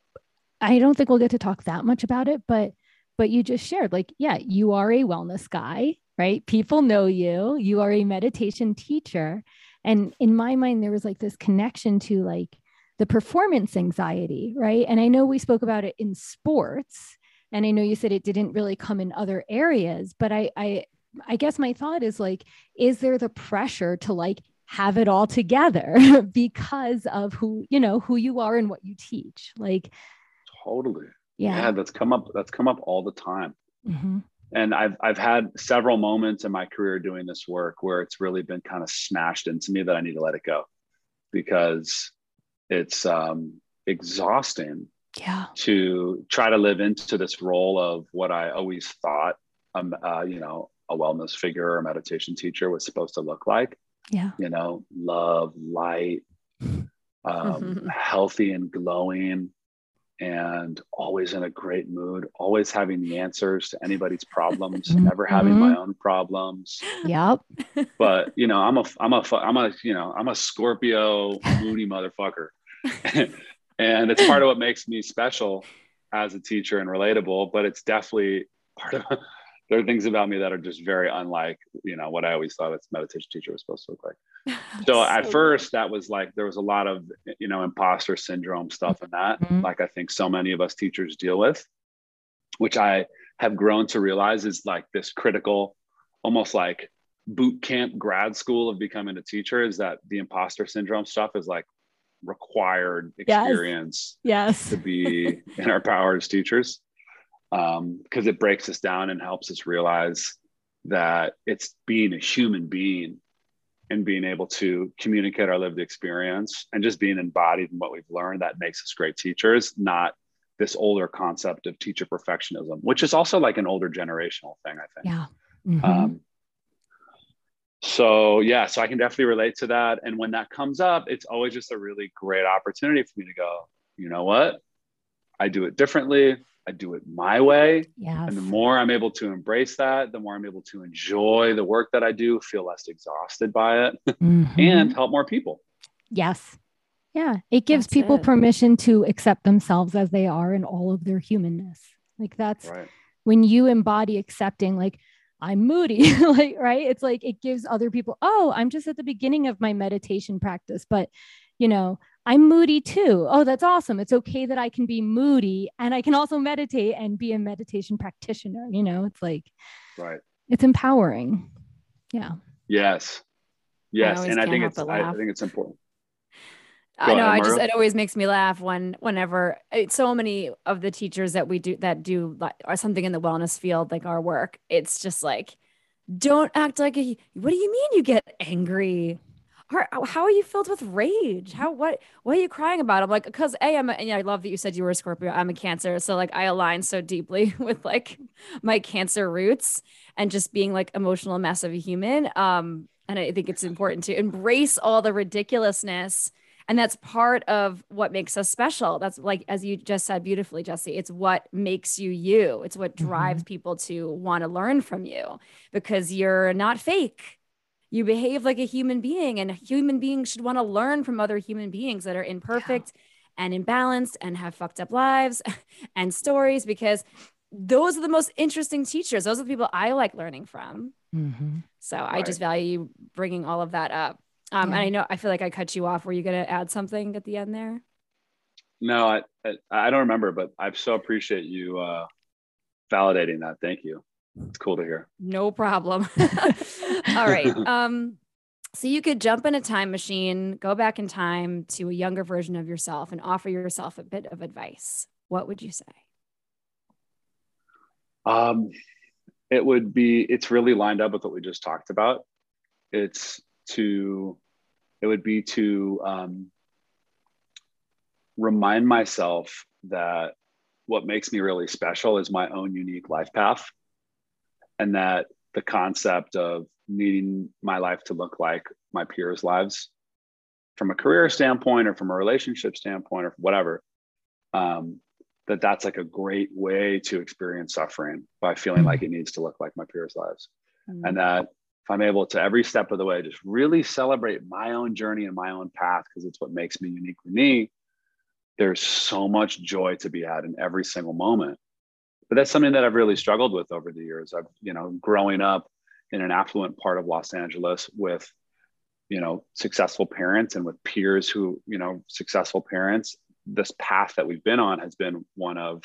I don't think we'll get to talk that much about it, but but you just shared like, yeah, you are a wellness guy, right? People know you, you are a meditation teacher. And in my mind, there was like this connection to like the performance anxiety, right? And I know we spoke about it in sports. And I know you said it didn't really come in other areas, but I, I, I guess my thought is like, is there the pressure to like have it all together because of who, you know, who you are and what you teach? Like, totally. Yeah. yeah that's come up. That's come up all the time. Mm-hmm and I've I've had several moments in my career doing this work where it's really been kind of smashed into me that I need to let it go because it's um, exhausting. Yeah. To try to live into this role of what I always thought, um, uh, you know, a wellness figure or meditation teacher was supposed to look like. Yeah. You know, love, light, um, healthy and glowing and always in a great mood, always having the answers to anybody's problems, mm-hmm. never having my own problems. Yep. But you know, I'm a, I'm a, I'm a, you know, I'm a Scorpio moody motherfucker, and it's part of what makes me special as a teacher and relatable. But it's definitely part of there are things about me that are just very unlike you know what i always thought a meditation teacher was supposed to look like so, so at first that was like there was a lot of you know imposter syndrome stuff in that mm-hmm. like i think so many of us teachers deal with which i have grown to realize is like this critical almost like boot camp grad school of becoming a teacher is that the imposter syndrome stuff is like required experience yes, yes. to be in our power as teachers because um, it breaks us down and helps us realize that it's being a human being and being able to communicate our lived experience and just being embodied in what we've learned that makes us great teachers, not this older concept of teacher perfectionism, which is also like an older generational thing, I think. Yeah. Mm-hmm. Um, so yeah, so I can definitely relate to that. And when that comes up, it's always just a really great opportunity for me to go, you know what? I do it differently. I do it my way. Yes. And the more I'm able to embrace that, the more I'm able to enjoy the work that I do, feel less exhausted by it, mm-hmm. and help more people. Yes. Yeah. It gives that's people it. permission to accept themselves as they are in all of their humanness. Like that's right. when you embody accepting, like, I'm moody, like, right? It's like it gives other people, oh, I'm just at the beginning of my meditation practice, but you know, I'm moody too. Oh, that's awesome. It's okay that I can be moody and I can also meditate and be a meditation practitioner. You know, it's like, right. It's empowering. Yeah. Yes. Yes. I and I think it's, I, I, think it's important. I know. I just it always makes me laugh when whenever it's so many of the teachers that we do that do like or something in the wellness field, like our work. It's just like, don't act like a. What do you mean you get angry? How, how are you filled with rage? How what what are you crying about? I'm like, because a I'm a, and I love that you said you were a Scorpio. I'm a Cancer, so like I align so deeply with like my Cancer roots and just being like emotional mess of a human. Um, and I think it's important to embrace all the ridiculousness. And that's part of what makes us special. That's like, as you just said beautifully, Jesse, it's what makes you you. It's what drives mm-hmm. people to want to learn from you because you're not fake you behave like a human being and human beings should want to learn from other human beings that are imperfect yeah. and imbalanced and have fucked up lives and stories because those are the most interesting teachers those are the people i like learning from mm-hmm. so right. i just value bringing all of that up um, yeah. and i know i feel like i cut you off were you going to add something at the end there no I, I, I don't remember but i so appreciate you uh validating that thank you it's cool to hear. No problem. All right. Um, so you could jump in a time machine, go back in time to a younger version of yourself and offer yourself a bit of advice. What would you say? Um, it would be, it's really lined up with what we just talked about. It's to, it would be to um, remind myself that what makes me really special is my own unique life path and that the concept of needing my life to look like my peers' lives from a career standpoint or from a relationship standpoint or whatever um, that that's like a great way to experience suffering by feeling like it needs to look like my peers' lives mm-hmm. and that if i'm able to every step of the way just really celebrate my own journey and my own path because it's what makes me uniquely me there's so much joy to be had in every single moment but that's something that I've really struggled with over the years. I've, you know, growing up in an affluent part of Los Angeles with, you know, successful parents and with peers who, you know, successful parents, this path that we've been on has been one of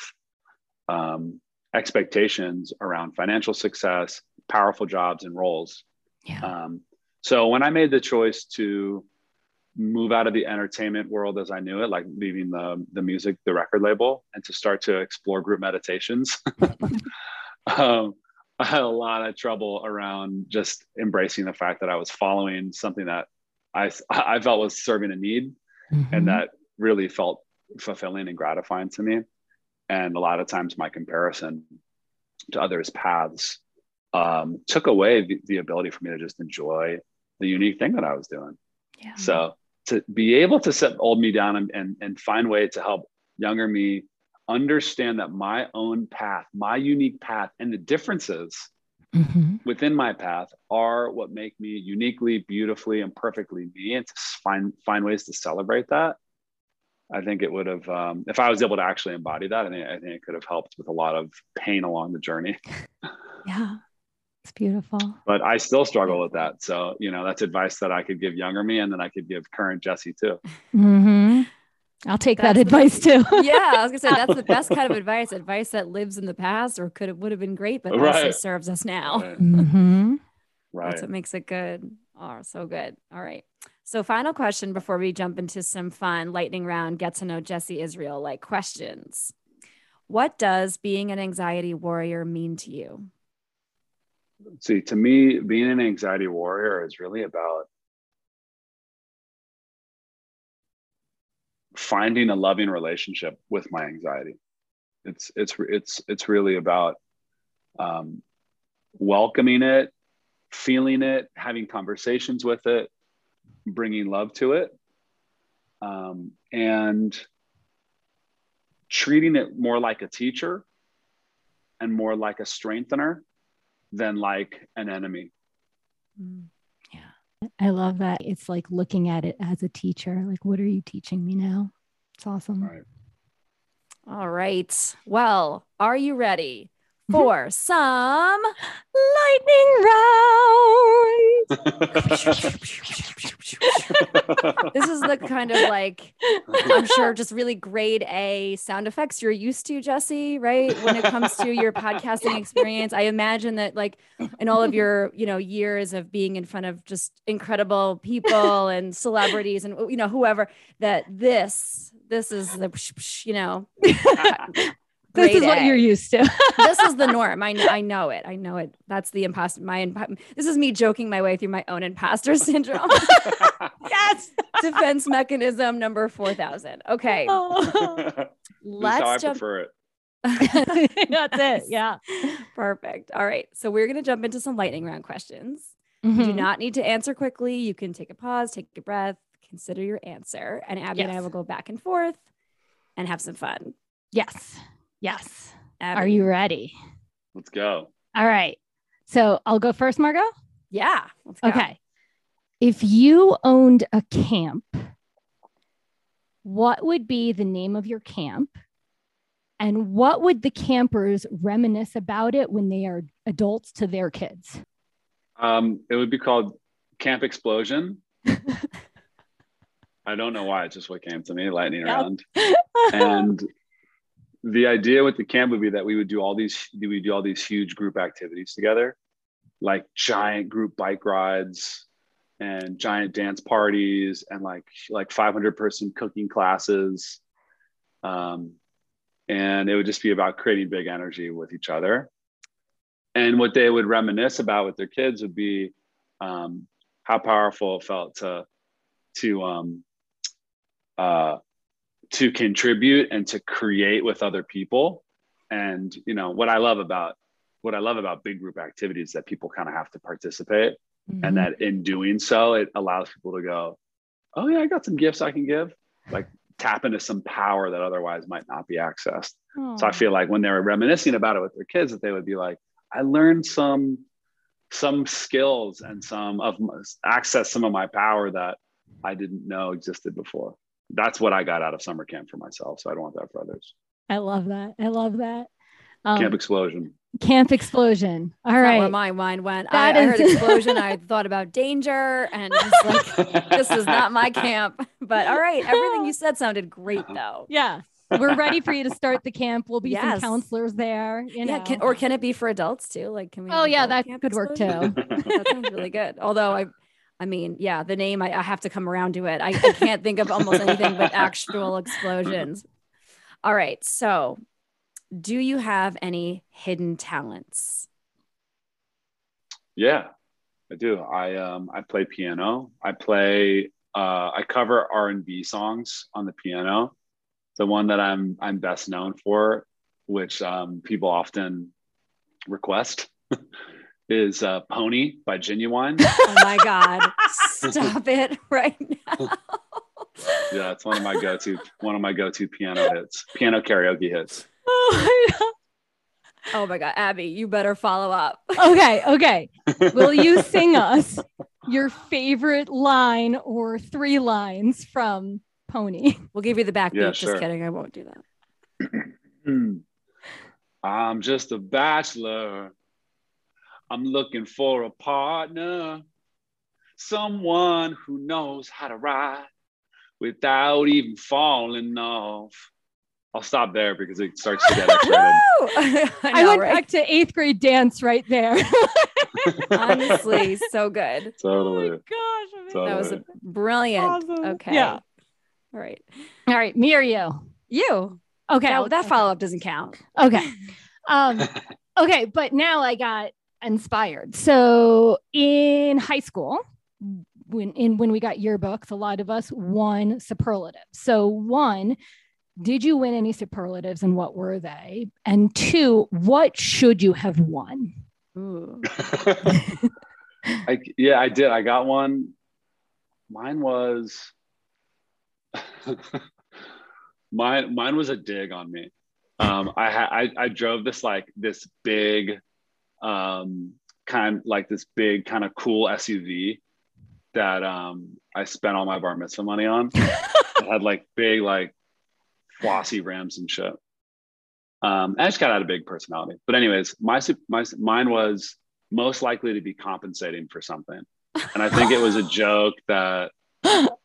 um, expectations around financial success, powerful jobs and roles. Yeah. Um, so when I made the choice to move out of the entertainment world as I knew it, like leaving the the music, the record label, and to start to explore group meditations. um, I had a lot of trouble around just embracing the fact that I was following something that I I felt was serving a need, Mhm. and that really felt fulfilling and gratifying to me. And a lot of times, my comparison to others' paths um, took away the, the ability for me to just enjoy the unique thing that I was doing. yeah. So to be able to set old me down and, and, and find way to help younger me understand that my own path, my unique path, and the differences Mhm. within my path are what make me uniquely, beautifully, and perfectly me, and to find find ways to celebrate that. I think it would have, um, if I was able to actually embody that, I think I think it could have helped with a lot of pain along the journey. Yeah. It's beautiful. But I still struggle with that. So you know, that's advice that I could give younger me, and then I could give current Jesse too. hmm I'll take that That's the- advice too. yeah, I was gonna say that's the best kind of advice. Advice that lives in the past or could have would have been great, but also serves us now. Right. hmm right. That's what makes it good. Oh, so good. All right. So, final question before we jump into some fun lightning round, get to know Jesse Israel like questions. What does being an anxiety warrior mean to you? See, to me, being an anxiety warrior is really about finding a loving relationship with my anxiety. It's it's it's it's really about um, welcoming it, feeling it, having conversations with it, bringing love to it, um, and treating it more like a teacher and more like a strengthener than like an enemy. Mm, yeah. I love that. It's like looking at it as a teacher. Like, what are you teaching me now? It's awesome. Right. All right. Well, are you ready mm-hmm. for some lightning round? this is the kind of like I'm sure just really grade A sound effects you're used to, Jesse, right? When it comes to your podcasting experience. I imagine that like in all of your, you know, years of being in front of just incredible people and celebrities and you know, whoever, that this, this is the you know, this grade is what A you're used to. this is the norm. I know, I know it. I know it. That's the imposter. My imp- this is me joking my way through my own imposter syndrome. yes. Defense mechanism number four thousand. Okay, Oh. That's how I let's jump. prefer it. That's it. Yeah. Perfect. All right, so we're gonna jump into some lightning round questions. You Mhm. do not need to answer quickly. You can take a pause, take a breath, consider your answer, and Abby and I will go back and forth and have some fun. Yes. Yes. Abby. Are you ready? Let's go. All right. So I'll go first, Margot. Yeah. Let's go. Okay. If you owned a camp, what would be the name of your camp? And what would the campers reminisce about it when they are adults to their kids? Um, it would be called Camp Explosion. I don't know why. It's just what came to me, lightning Yep. round. And the idea with the camp would be that we would do all these we would do all these huge group activities together, like giant group bike rides and giant dance parties and like like 500 person cooking classes. Um, and it would just be about creating big energy with each other. And what they would reminisce about with their kids would be um, how powerful it felt to to um, uh, to contribute and to create with other people. And you know what I love about what I love about big group activities that people kind of have to participate, Mm-hmm. and that in doing so, it allows people to go, "Oh yeah, I got some gifts I can give." Like tap into some power that otherwise might not be accessed. So I feel like when they were reminiscing about it with their kids, that they would be like, I learned some some skills and some of my, access some of my power that I didn't know existed before. That's what I got out of summer camp for myself. So I don't want that for others. I love that. I love that. Um, Camp Explosion. Camp Explosion. All That's right. where my mind went. I, That I heard explosion. I thought about danger, and it's like this is not my camp. But all right, everything you said sounded great, though. yeah. We're ready for you to start the camp. We'll be Yes. some counselors there. You know. Yeah, can, or can it be for adults too? Like, can we? oh yeah, that camp could work too. that sounds really good. Although I, I mean, yeah, the name I, I have to come around to it. I, I can't think of almost anything but actual explosions. All right, so do you have any hidden talents? Yeah, I do. I um I play piano. I play uh I cover R and B songs on the piano. The one that I'm I'm best known for, which um people often request, is uh Pony by Ginuwine. Oh my God, stop it right now. yeah, it's one of my go-to one of my go-to piano hits, piano karaoke hits. Oh my Oh my God, Abby, you better follow up. Okay, okay. Will you sing us your favorite line or three lines from Pony? We'll give you the backbeat. Yeah, Just kidding, I won't do that. I'm just a bachelor. I'm looking for a partner, someone who knows how to ride without even falling off. I'll stop there because it starts to get excited. I, I, went right? back to eighth grade dance right there. Honestly, so good. totally. Oh gosh, So- That was brilliant. Awesome. Okay. Yeah. All right. All right, me or you? You. Okay. That, that follow up doesn't count. Okay. Um, okay, but now I got inspired. So in high school, when in when we got yearbooks, a lot of us won superlatives. So one, did you win any superlatives and what were they? And two, what should you have won? I, yeah, I did. I got one. Mine was mine. Mine was a dig on me. Um, I had I, I drove this like this big, um, kind of like this big kind of cool SUV that um I spent all my bar mitzvah money on. it had like big like flossy rims and shit. Um, and I just got out a big personality. But anyways, my my mine was most likely to be compensating for something. And I think it was a joke that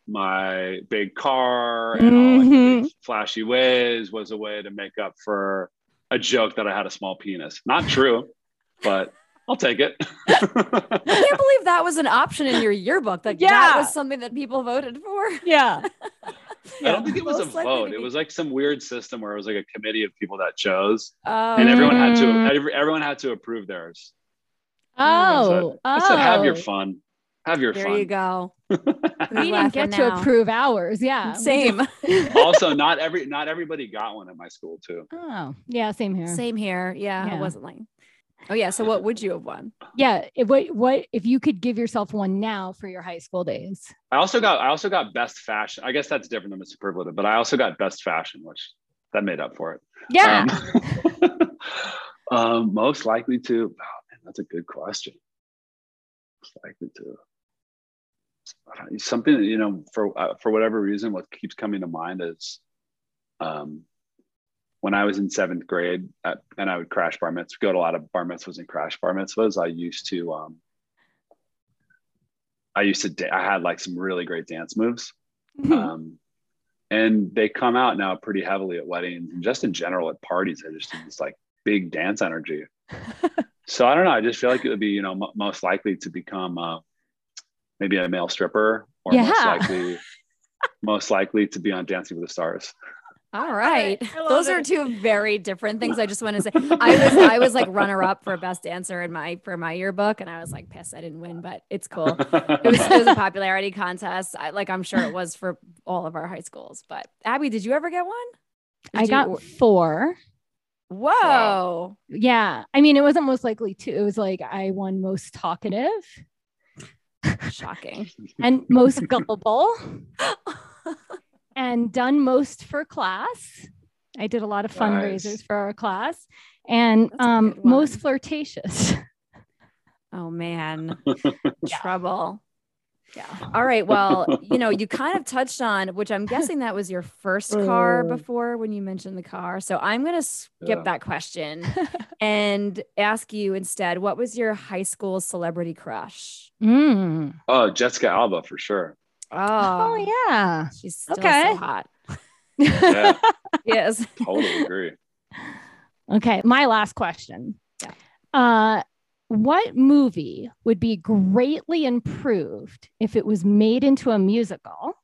my big car and all like, Mhm. big flashy ways was a way to make up for a joke that I had a small penis. Not true, but I'll take it. I can't believe that was an option in your yearbook. Like Yeah. that was something that people voted for. Yeah. I don't think it was a Most likely vote. to It was like some weird system where it was like a committee of people that chose, Oh, and everyone had to Mm. everyone had to approve theirs. Oh, I said, "Have your oh. fun. Have your there fun." There you go. We didn't get to now. approve ours. Yeah. Same. also, not every not everybody got one at my school too. oh, yeah. Same here. Same here. Yeah, Yeah. it wasn't like. Oh yeah. So what would you have won? Yeah. If, what, what if you could give yourself one now for your high school days? I also got I also got best fashion. I guess that's different than the superlative, but I also got best fashion, which that made up for it. Yeah. Um, um, most likely to. Oh man, that's a good question. Most likely to. Something you know, for uh, for whatever reason, what keeps coming to mind is, um, when I was in seventh grade, at, and I would crash bar mitzvahs, go to a lot of bar mitzvahs and crash bar mitzvahs. I used to, um, I used to, da- I had like some really great dance moves. Hmm. Um, and they come out now pretty heavily at weddings and just in general at parties. I just this like big dance energy. so I don't know. I just feel like it would be, you know, m- most likely to become uh, maybe a male stripper or most likely, most likely to be on Dancing with the Stars. All right. I Those are two very different things. I just want to say I was I was like runner up for best dancer in my for my yearbook and I was like pissed I didn't win, but it's cool. It was it was a popularity contest. I like I'm sure it was for all of our high schools. But Abby, did you ever get one? I Did you- got four. Whoa. Yeah. I mean, it wasn't most likely to. It was like I won most talkative Shocking. and most gullible and done most for class. I did a lot of fundraisers Nice. for our class and um, most flirtatious. Oh man. Trouble. Yeah. All right. Well, you know, you kind of touched on, which I'm guessing that was your first car Uh. before when you mentioned the car. So I'm going to skip Yeah. that question and ask you instead, what was your high school celebrity crush? Mm. Oh, Jessica Alba for sure. Oh, Oh, yeah. She's still Okay. so hot. Yeah, Yes. totally agree. okay. My last question. Yeah. Uh, what movie would be greatly improved if it was made into a musical?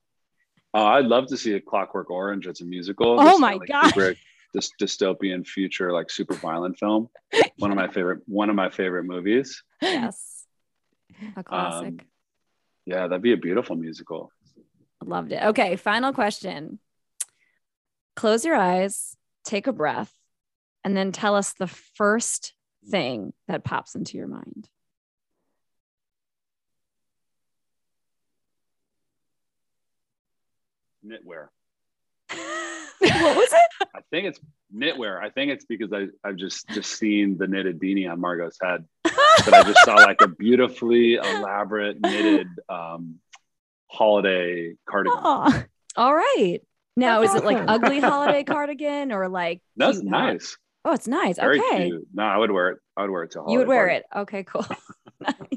Oh, I'd love to see a Clockwork Orange as a musical. Oh This my Stanley gosh. This dystopian future, like super violent film. One of my favorite. One of my favorite movies. Yes. A classic. Um, Yeah, that'd be a beautiful musical. Loved it. Okay. Final question. Close your eyes, take a breath, and then tell us the first thing that pops into your mind. Knitwear. what was it? I think it's knitwear. I think it's because I I've just just seen the knitted beanie on Margot's head, but I just saw like a beautifully elaborate knitted um, holiday cardigan. All right. Now, That's is it like ugly holiday cardigan or like? That's cute hot? nice. Oh, it's nice. Very okay. cute. No, I would wear it. I would wear it to a You would wear party. it. Okay, cool.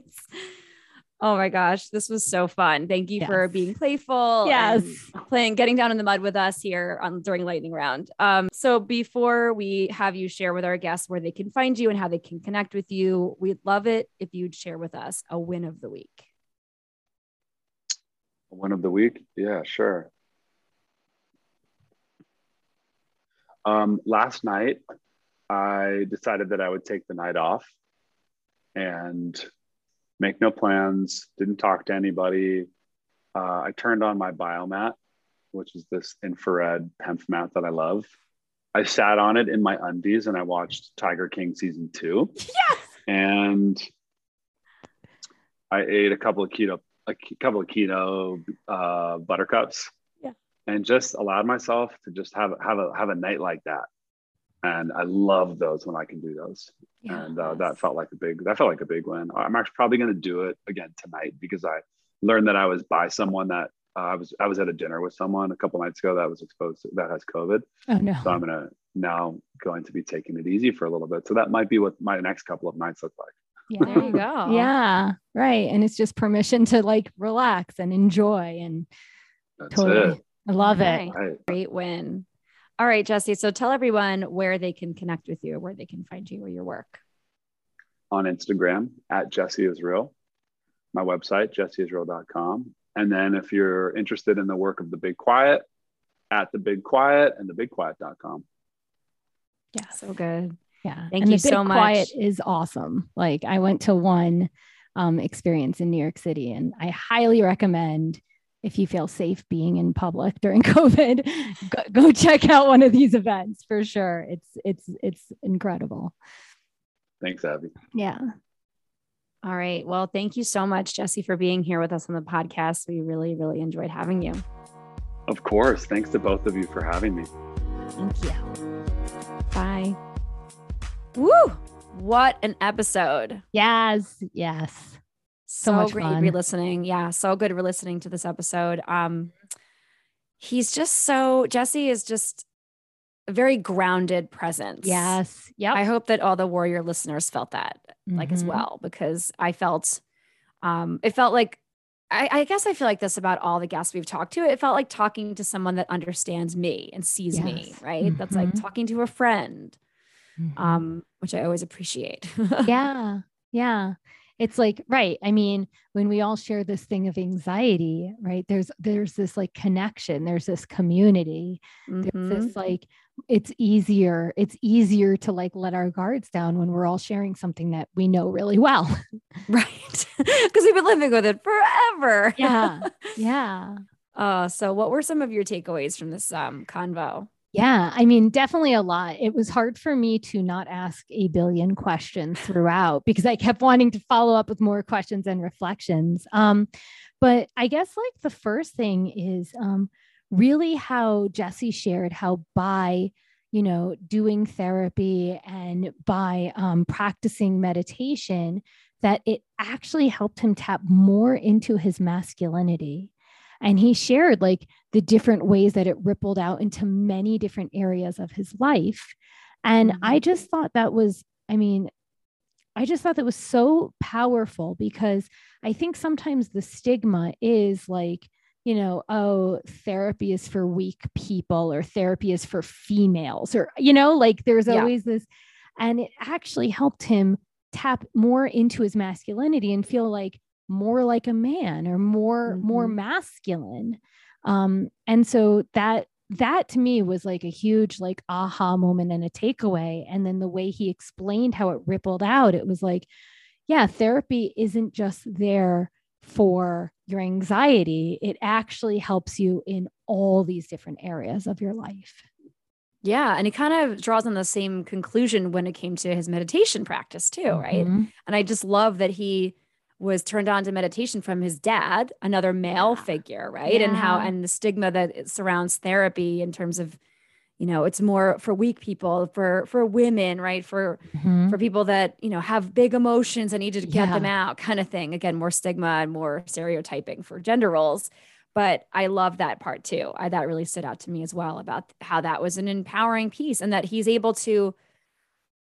nice. Oh my gosh, this was so fun. Thank you for being playful. yes. and playing getting down in the mud with us here on during lightning round. Um, so before we have you share with our guests where they can find you and how they can connect with you, we'd love it if you'd share with us a win of the week. One of the week? Yeah, sure. Um, last night, I decided that I would take the night off and make no plans, didn't talk to anybody. Uh, I turned on my biomat, which is this infrared PEMF mat that I love. I sat on it in my undies and I watched Tiger King season two. Yes. And I ate a couple of keto, a couple of keto uh, buttercups, Yeah. and just allowed myself to just have have a have a night like that. And I love those when I can do those, and uh, that felt like a big that felt like a big win. I'm actually probably going to do it again tonight because I learned that I was by someone that uh, I was I was at a dinner with someone a couple nights ago that was exposed to, that has COVID. Oh no. So I'm gonna now going to be taking it easy for a little bit. So that might be what my next couple of nights look like. Yeah. There you go. Yeah. Right. And it's just permission to like relax and enjoy. And That's totally. it. I love Okay. it. Right. Great win. All right, Jesse. So tell everyone where they can connect with you, where they can find you or your work. On Instagram at Jesse Israel. My website, jesseisrael.com. And then if you're interested in the work of the Big Quiet, at the Big Quiet and thebigquiet.com. Yeah. So good. Yeah. Thank and you the Big so Quiet much. is awesome. Like I went to one um, experience in New York City and I highly recommend if you feel safe being in public during COVID, go, go check out one of these events for sure. It's it's it's incredible. Thanks, Abby. Yeah. All right. Well, thank you so much, Jesse, for being here with us on the podcast. We really, really enjoyed having you. Of course. Thanks to both of you for having me. Thank you. Bye. Woo! What an episode. Yes. Yes. So, much great fun. re-listening. Yeah, so good re-listening to this episode. Um, he's just so Jesse is just a very grounded presence. Yes. Yeah. I hope that all the warrior listeners felt that like as Mhm. well because I felt um it felt like I, I guess I feel like this about all the guests we've talked to. It felt like talking to someone that understands me and sees me, Yes. right? That's like Mhm. talking to a friend, Mhm. um, which I always appreciate. yeah yeah it's like right i mean when we all share this thing of anxiety right there's there's this like connection there's this community Mhm. there's this like it's easier it's easier to like let our guards down when we're all sharing something that we know really well Right. Because we've been living with it forever. yeah yeah Uh, so what were some of your takeaways from this um convo? Yeah, I mean, definitely a lot. It was hard for me to not ask a billion questions throughout because I kept wanting to follow up with more questions and reflections. Um, but I guess like the first thing is um, really how Jesse shared how by you know doing therapy and by um, practicing meditation that it actually helped him tap more into his masculinity. And he shared like the different ways that it rippled out into many different areas of his life. And I Mhm. just thought that was, I mean, I just thought that was so powerful because I think sometimes the stigma is like, you know, oh, therapy is for weak people or therapy is for females or, you know, like there's Yeah. always this. And it actually helped him tap more into his masculinity and feel like more like a man or more more Mhm. masculine um and so that that to me was like a huge like aha moment and a takeaway and then the way he explained how it rippled out it was like yeah therapy isn't just there for your anxiety it actually helps you in all these different areas of your life Yeah. And he kind of draws on the same conclusion when it came to his meditation practice, too, right? Mhm. And I just love that he was turned on to meditation from his dad, another male Yeah. figure, right? And how, and the stigma that it surrounds therapy in terms of, you know, it's more for weak people, for for women, right? For Mhm. for people that you know have big emotions and need to get them out, kind of thing. Again, more stigma and more stereotyping for gender roles. But I love that part too. I, that really stood out to me as well about how that was an empowering piece and that he's able to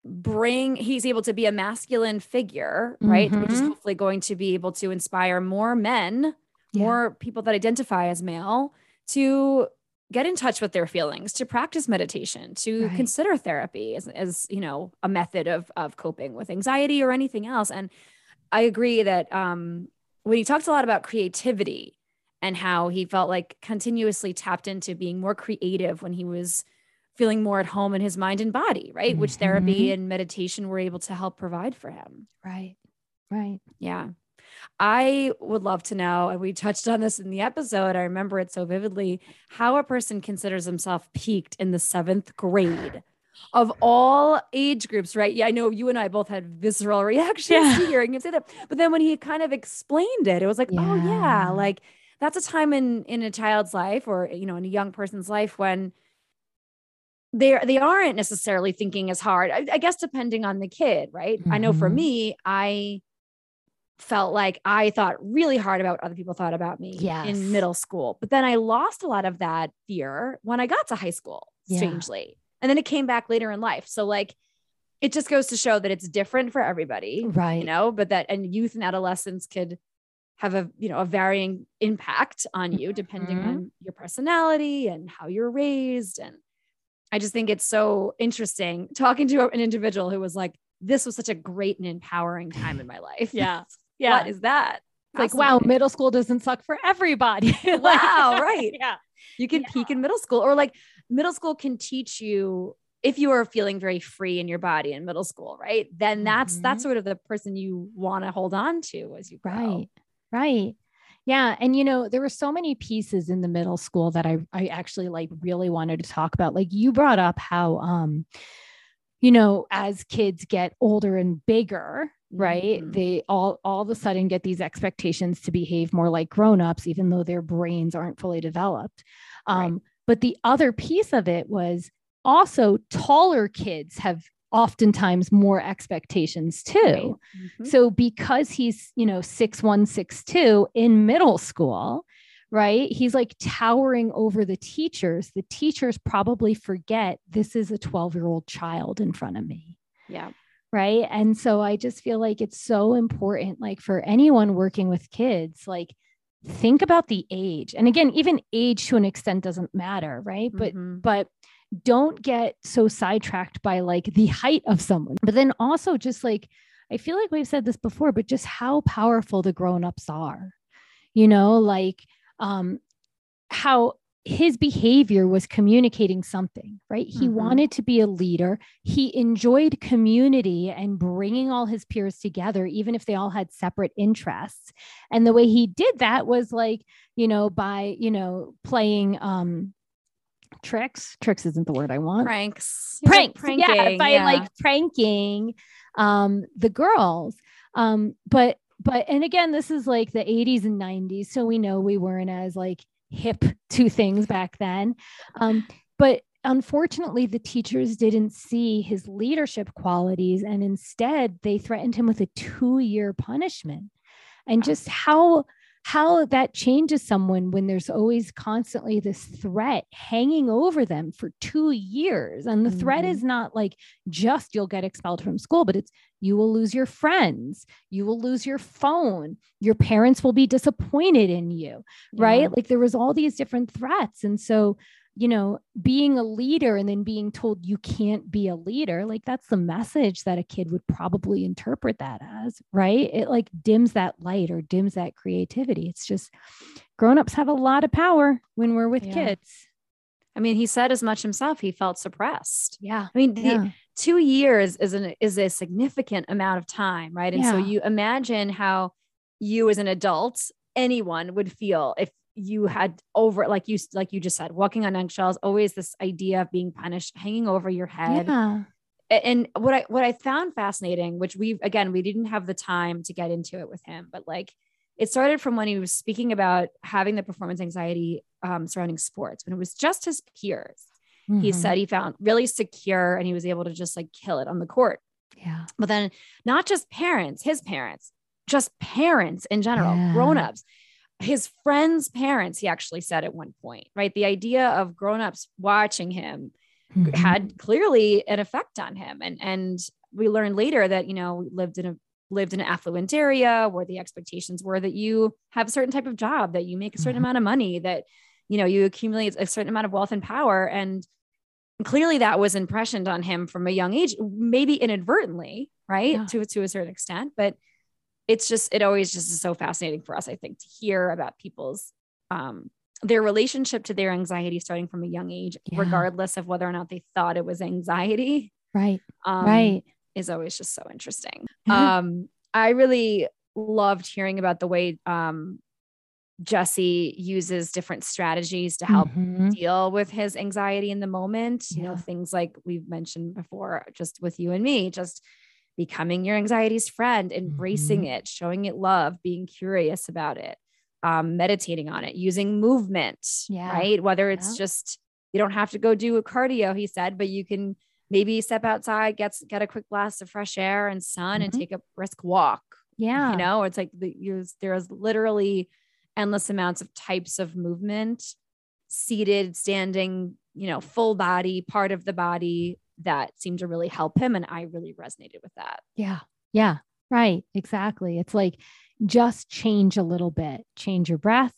bring he's able to be a masculine figure right which is Mhm. hopefully going to be able to inspire more men Yeah. more people that identify as male to get in touch with their feelings to practice meditation to Right. consider therapy as, as you know a method of of coping with anxiety or anything else and i agree that um when he talks a lot about creativity and how he felt like continuously tapped into being more creative when he was feeling more at home in his mind and body right which therapy Mhm. and meditation were able to help provide for him right right yeah. I would love to know, and we touched on this in the episode. I remember it so vividly how a person considers himself peaked in the seventh grade of all age groups, right? Yeah, I know you and I both had visceral reactions Yeah. to hearing him say that. But then when he kind of explained it, it was like, oh, yeah, Yeah. like that's a time in in a child's life or you know in a young person's life when they they aren't necessarily thinking as hard. I, I guess depending on the kid, right? I know for Mhm. me, I felt like I thought really hard about what other people thought about me Yes. in middle school. But then I lost a lot of that fear when I got to high school, Yeah. strangely. And then it came back later in life. So like it just goes to show that it's different for everybody, right you know, but that and youth and adolescence could have a, you know, a varying impact on you depending Mhm. on your personality and how you're raised and I just think it's so interesting talking to an individual who was like, this was such a great and empowering time in my life. yeah Yeah. What is that? Like wow middle school doesn't suck for everybody Like- Wow, right. yeah You can peak in middle school, or like middle school can teach you if you are feeling very free in your body in middle school, right? Then that's that's Mhm. sort of the person you want to hold on to as you grow. Right. Right. Yeah. And you know, there were so many pieces in the middle school that I I actually like really wanted to talk about. Like you brought up how um, you know, as kids get older and bigger, right? Mhm. They all all of a sudden get these expectations to behave more like grown-ups, even though their brains aren't fully developed. Right. Um, but the other piece of it was also taller kids have oftentimes more expectations too. Right. Mhm. So because he's, you know, six one, six two in middle school, right? He's like towering over the teachers. The teachers probably forget this is a 12-year-old child in front of me. Yeah. Right. And so I just feel like it's so important, like for anyone working with kids, like think about the age. And again, even age to an extent doesn't matter, right? But Mhm. but don't get so sidetracked by like the height of someone. But then also just like I feel like we've said this before, but just how powerful the grown-ups are. You know, like um how his behavior was communicating something, right? He Mhm. wanted to be a leader. He enjoyed community and bringing all his peers together, even if they all had separate interests. And the way he did that was like, you know, by, you know, playing um tricks. Tricks isn't the word I want. pranks, Pranks. yeah, by yeah. like pranking um the girls. Um, but but and again, this is like the 80s and 90s. So we know we weren't as like hip to things back then. Um, but unfortunately, the teachers didn't see his leadership qualities and instead they threatened him with a two year punishment. And just how how that changes someone when there's always constantly this threat hanging over them for two years. And the mm-hmm. threat is not like just you'll get expelled from school, but it's you will lose your friends, you will lose your phone, your parents will be disappointed in you, yeah. right? Like there was all these different threats. And so you know, being a leader and then being told you can't be a leader, like that's the message that a kid would probably interpret that as, right? It like dims that light or dims that creativity. It's just grown-ups have a lot of power when we're with yeah. kids. I mean, he said as much himself, he felt suppressed. Yeah. I mean, the, yeah. two years is an is a significant amount of time, right? And yeah. so you imagine how you as an adult, anyone would feel if you had over like you like you just said walking on eggshells always this idea of being punished hanging over your head yeah. and what i what i found fascinating which we again we didn't have the time to get into it with him but like it started from when he was speaking about having the performance anxiety um, surrounding sports when it was just his peers mm-hmm. he said he found really secure and he was able to just like kill it on the court yeah but then not just parents his parents just parents in general yeah. grown-ups his friends' parents, he actually said at one point, right? The idea of grown-ups watching him mm-hmm. had clearly an effect on him. And and we learned later that, you know, we lived in a lived in an affluent area where the expectations were that you have a certain type of job, that you make a certain mm-hmm. amount of money, that you know you accumulate a certain amount of wealth and power. And clearly that was impressioned on him from a young age, maybe inadvertently, right? Yeah. To, to a certain extent. But it's just it always just is so fascinating for us i think to hear about people's um their relationship to their anxiety starting from a young age yeah. regardless of whether or not they thought it was anxiety right um, right is always just so interesting um i really loved hearing about the way um Jesse uses different strategies to help mm-hmm. deal with his anxiety in the moment. Yeah. You know, things like we've mentioned before, just with you and me, just becoming your anxiety's friend, embracing mm-hmm. it, showing it love, being curious about it, um, meditating on it, using movement, yeah. right? Whether it's yeah. just, you don't have to go do a cardio, he said, but you can maybe step outside, get, get a quick blast of fresh air and sun mm-hmm. and take a brisk walk. Yeah. You know, it's like the, there's literally endless amounts of types of movement, seated, standing, you know, full body, part of the body, that seemed to really help him. And I really resonated with that. Yeah. Yeah. Right. Exactly. It's like just change a little bit, change your breath,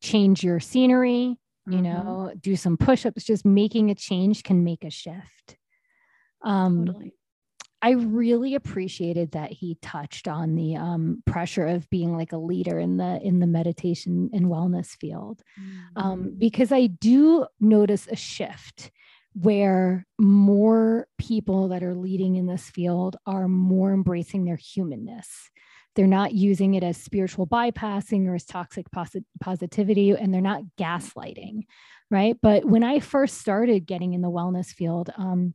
change your scenery, you mm-hmm. know, do some push ups. Just making a change can make a shift. Um, totally. I really appreciated that he touched on the um, pressure of being like a leader in the in the meditation and wellness field, um, mm-hmm. um, because I do notice a shift where more people that are leading in this field are more embracing their humanness. They're not using it as spiritual bypassing or as toxic posit- positivity, and they're not gaslighting, right? But when I first started getting in the wellness field um,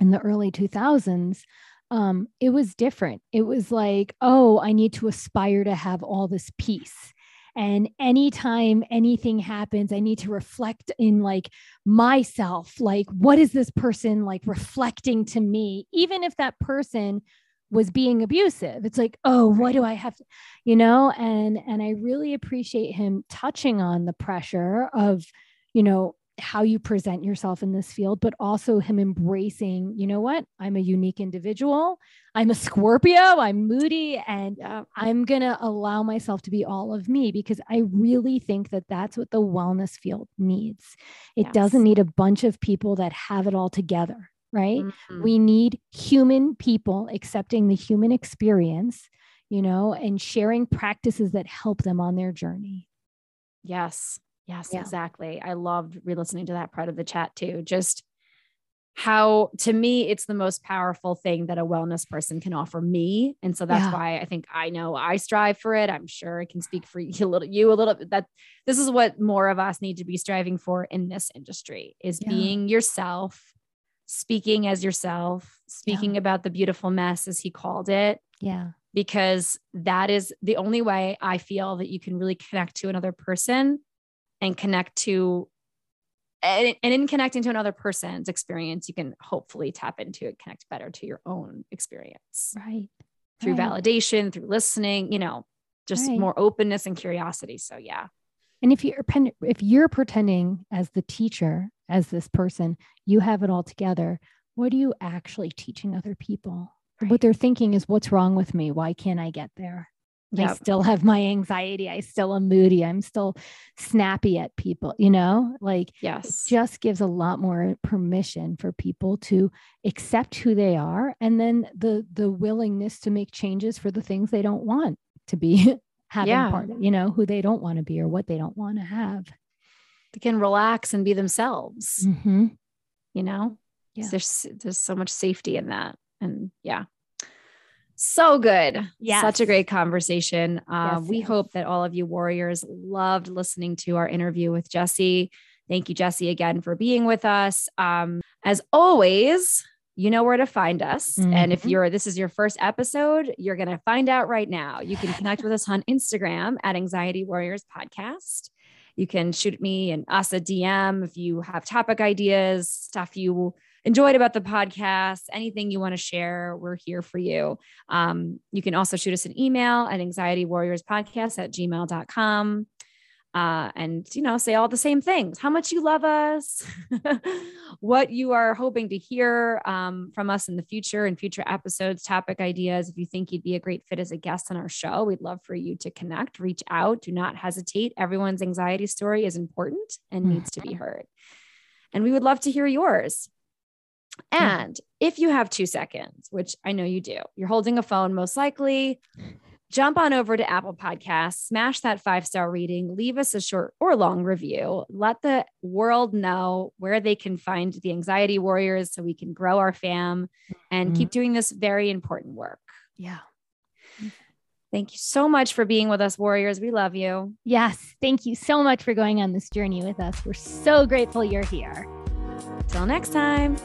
in the early 2000s, um, it was different. It was like, oh, I need to aspire to have all this peace and anytime anything happens, I need to reflect in like myself, like, what is this person like reflecting to me? Even if that person was being abusive it's like oh what do i have to you know and and i really appreciate him touching on the pressure of you know how you present yourself in this field, but also him embracing, you know what? I'm a unique individual. I'm a Scorpio. I'm moody and uh, I'm going to allow myself to be all of me because I really think that that's what the wellness field needs. It yes. doesn't need a bunch of people that have it all together, right? Mm-hmm. We need human people accepting the human experience, you know, and sharing practices that help them on their journey. Yes. Yes, yeah. exactly. I loved re listening to that part of the chat too. Just how, to me, it's the most powerful thing that a wellness person can offer me. And so that's yeah. why I think I know I strive for it. I'm sure I can speak for you a little, you a little bit that this is what more of us need to be striving for in this industry is yeah. being yourself, speaking as yourself, speaking about the beautiful mess, as he called it. Yeah because that is the only way I feel that you can really connect to another person and connect to and, and in connecting to another person's experience, you can hopefully tap into it, connect better to your own experience. Right. Through right. validation, through listening, you know, just Right. more openness and curiosity. So yeah. And if you're if you're pretending as the teacher, as this person, you have it all together. What are you actually teaching other people? Right. What they're thinking is, "What's wrong with me? Why can't I get there? I still have my anxiety. I still am moody. I'm still snappy at people." You know, like Yes. just gives a lot more permission for people to accept who they are, and then the the willingness to make changes for the things they don't want to be having Yeah. part of, you know, who they don't want to be or what they don't want to have. They can relax and be themselves, Mm-hmm. you know? Yeah. There's there's so much safety in that. And yeah. So good. Yeah. Such a great conversation. Uh, Yes, we yes. hope that all of you warriors loved listening to our interview with Jesse. Thank you, Jesse, again for being with us. Um, as always, you know where to find us. And if Mhm. you're this is your first episode, you're gonna find out right now. You can connect with us on Instagram at Anxiety Warriors Podcast. You can shoot me and us a DM if you have topic ideas, stuff you enjoyed about the podcast, anything you want to share, we're here for you. Um, you can also shoot us an email at anxietywarriorspodcast at gmail.com. Uh, and you know, say all the same things. How much you love us, what you are hoping to hear um, from us in the future and future episodes, topic ideas. If you think you'd be a great fit as a guest on our show, we'd love for you to connect, reach out. Do not hesitate. Everyone's anxiety story is important and needs to be heard. And we would love to hear yours. Yeah. And if you have two seconds, which I know you do, you're holding a phone most likely, jump on over to Apple Podcasts, smash that five star reading, leave us a short or long review. Let the world know where they can find the Anxiety Warriors so we can grow our fam and Mhm. keep doing this very important work. Yeah. Thank you so much for being with us, Warriors. We love you. Yes. Thank you so much for going on this journey with us. We're so grateful you're here. Till next time.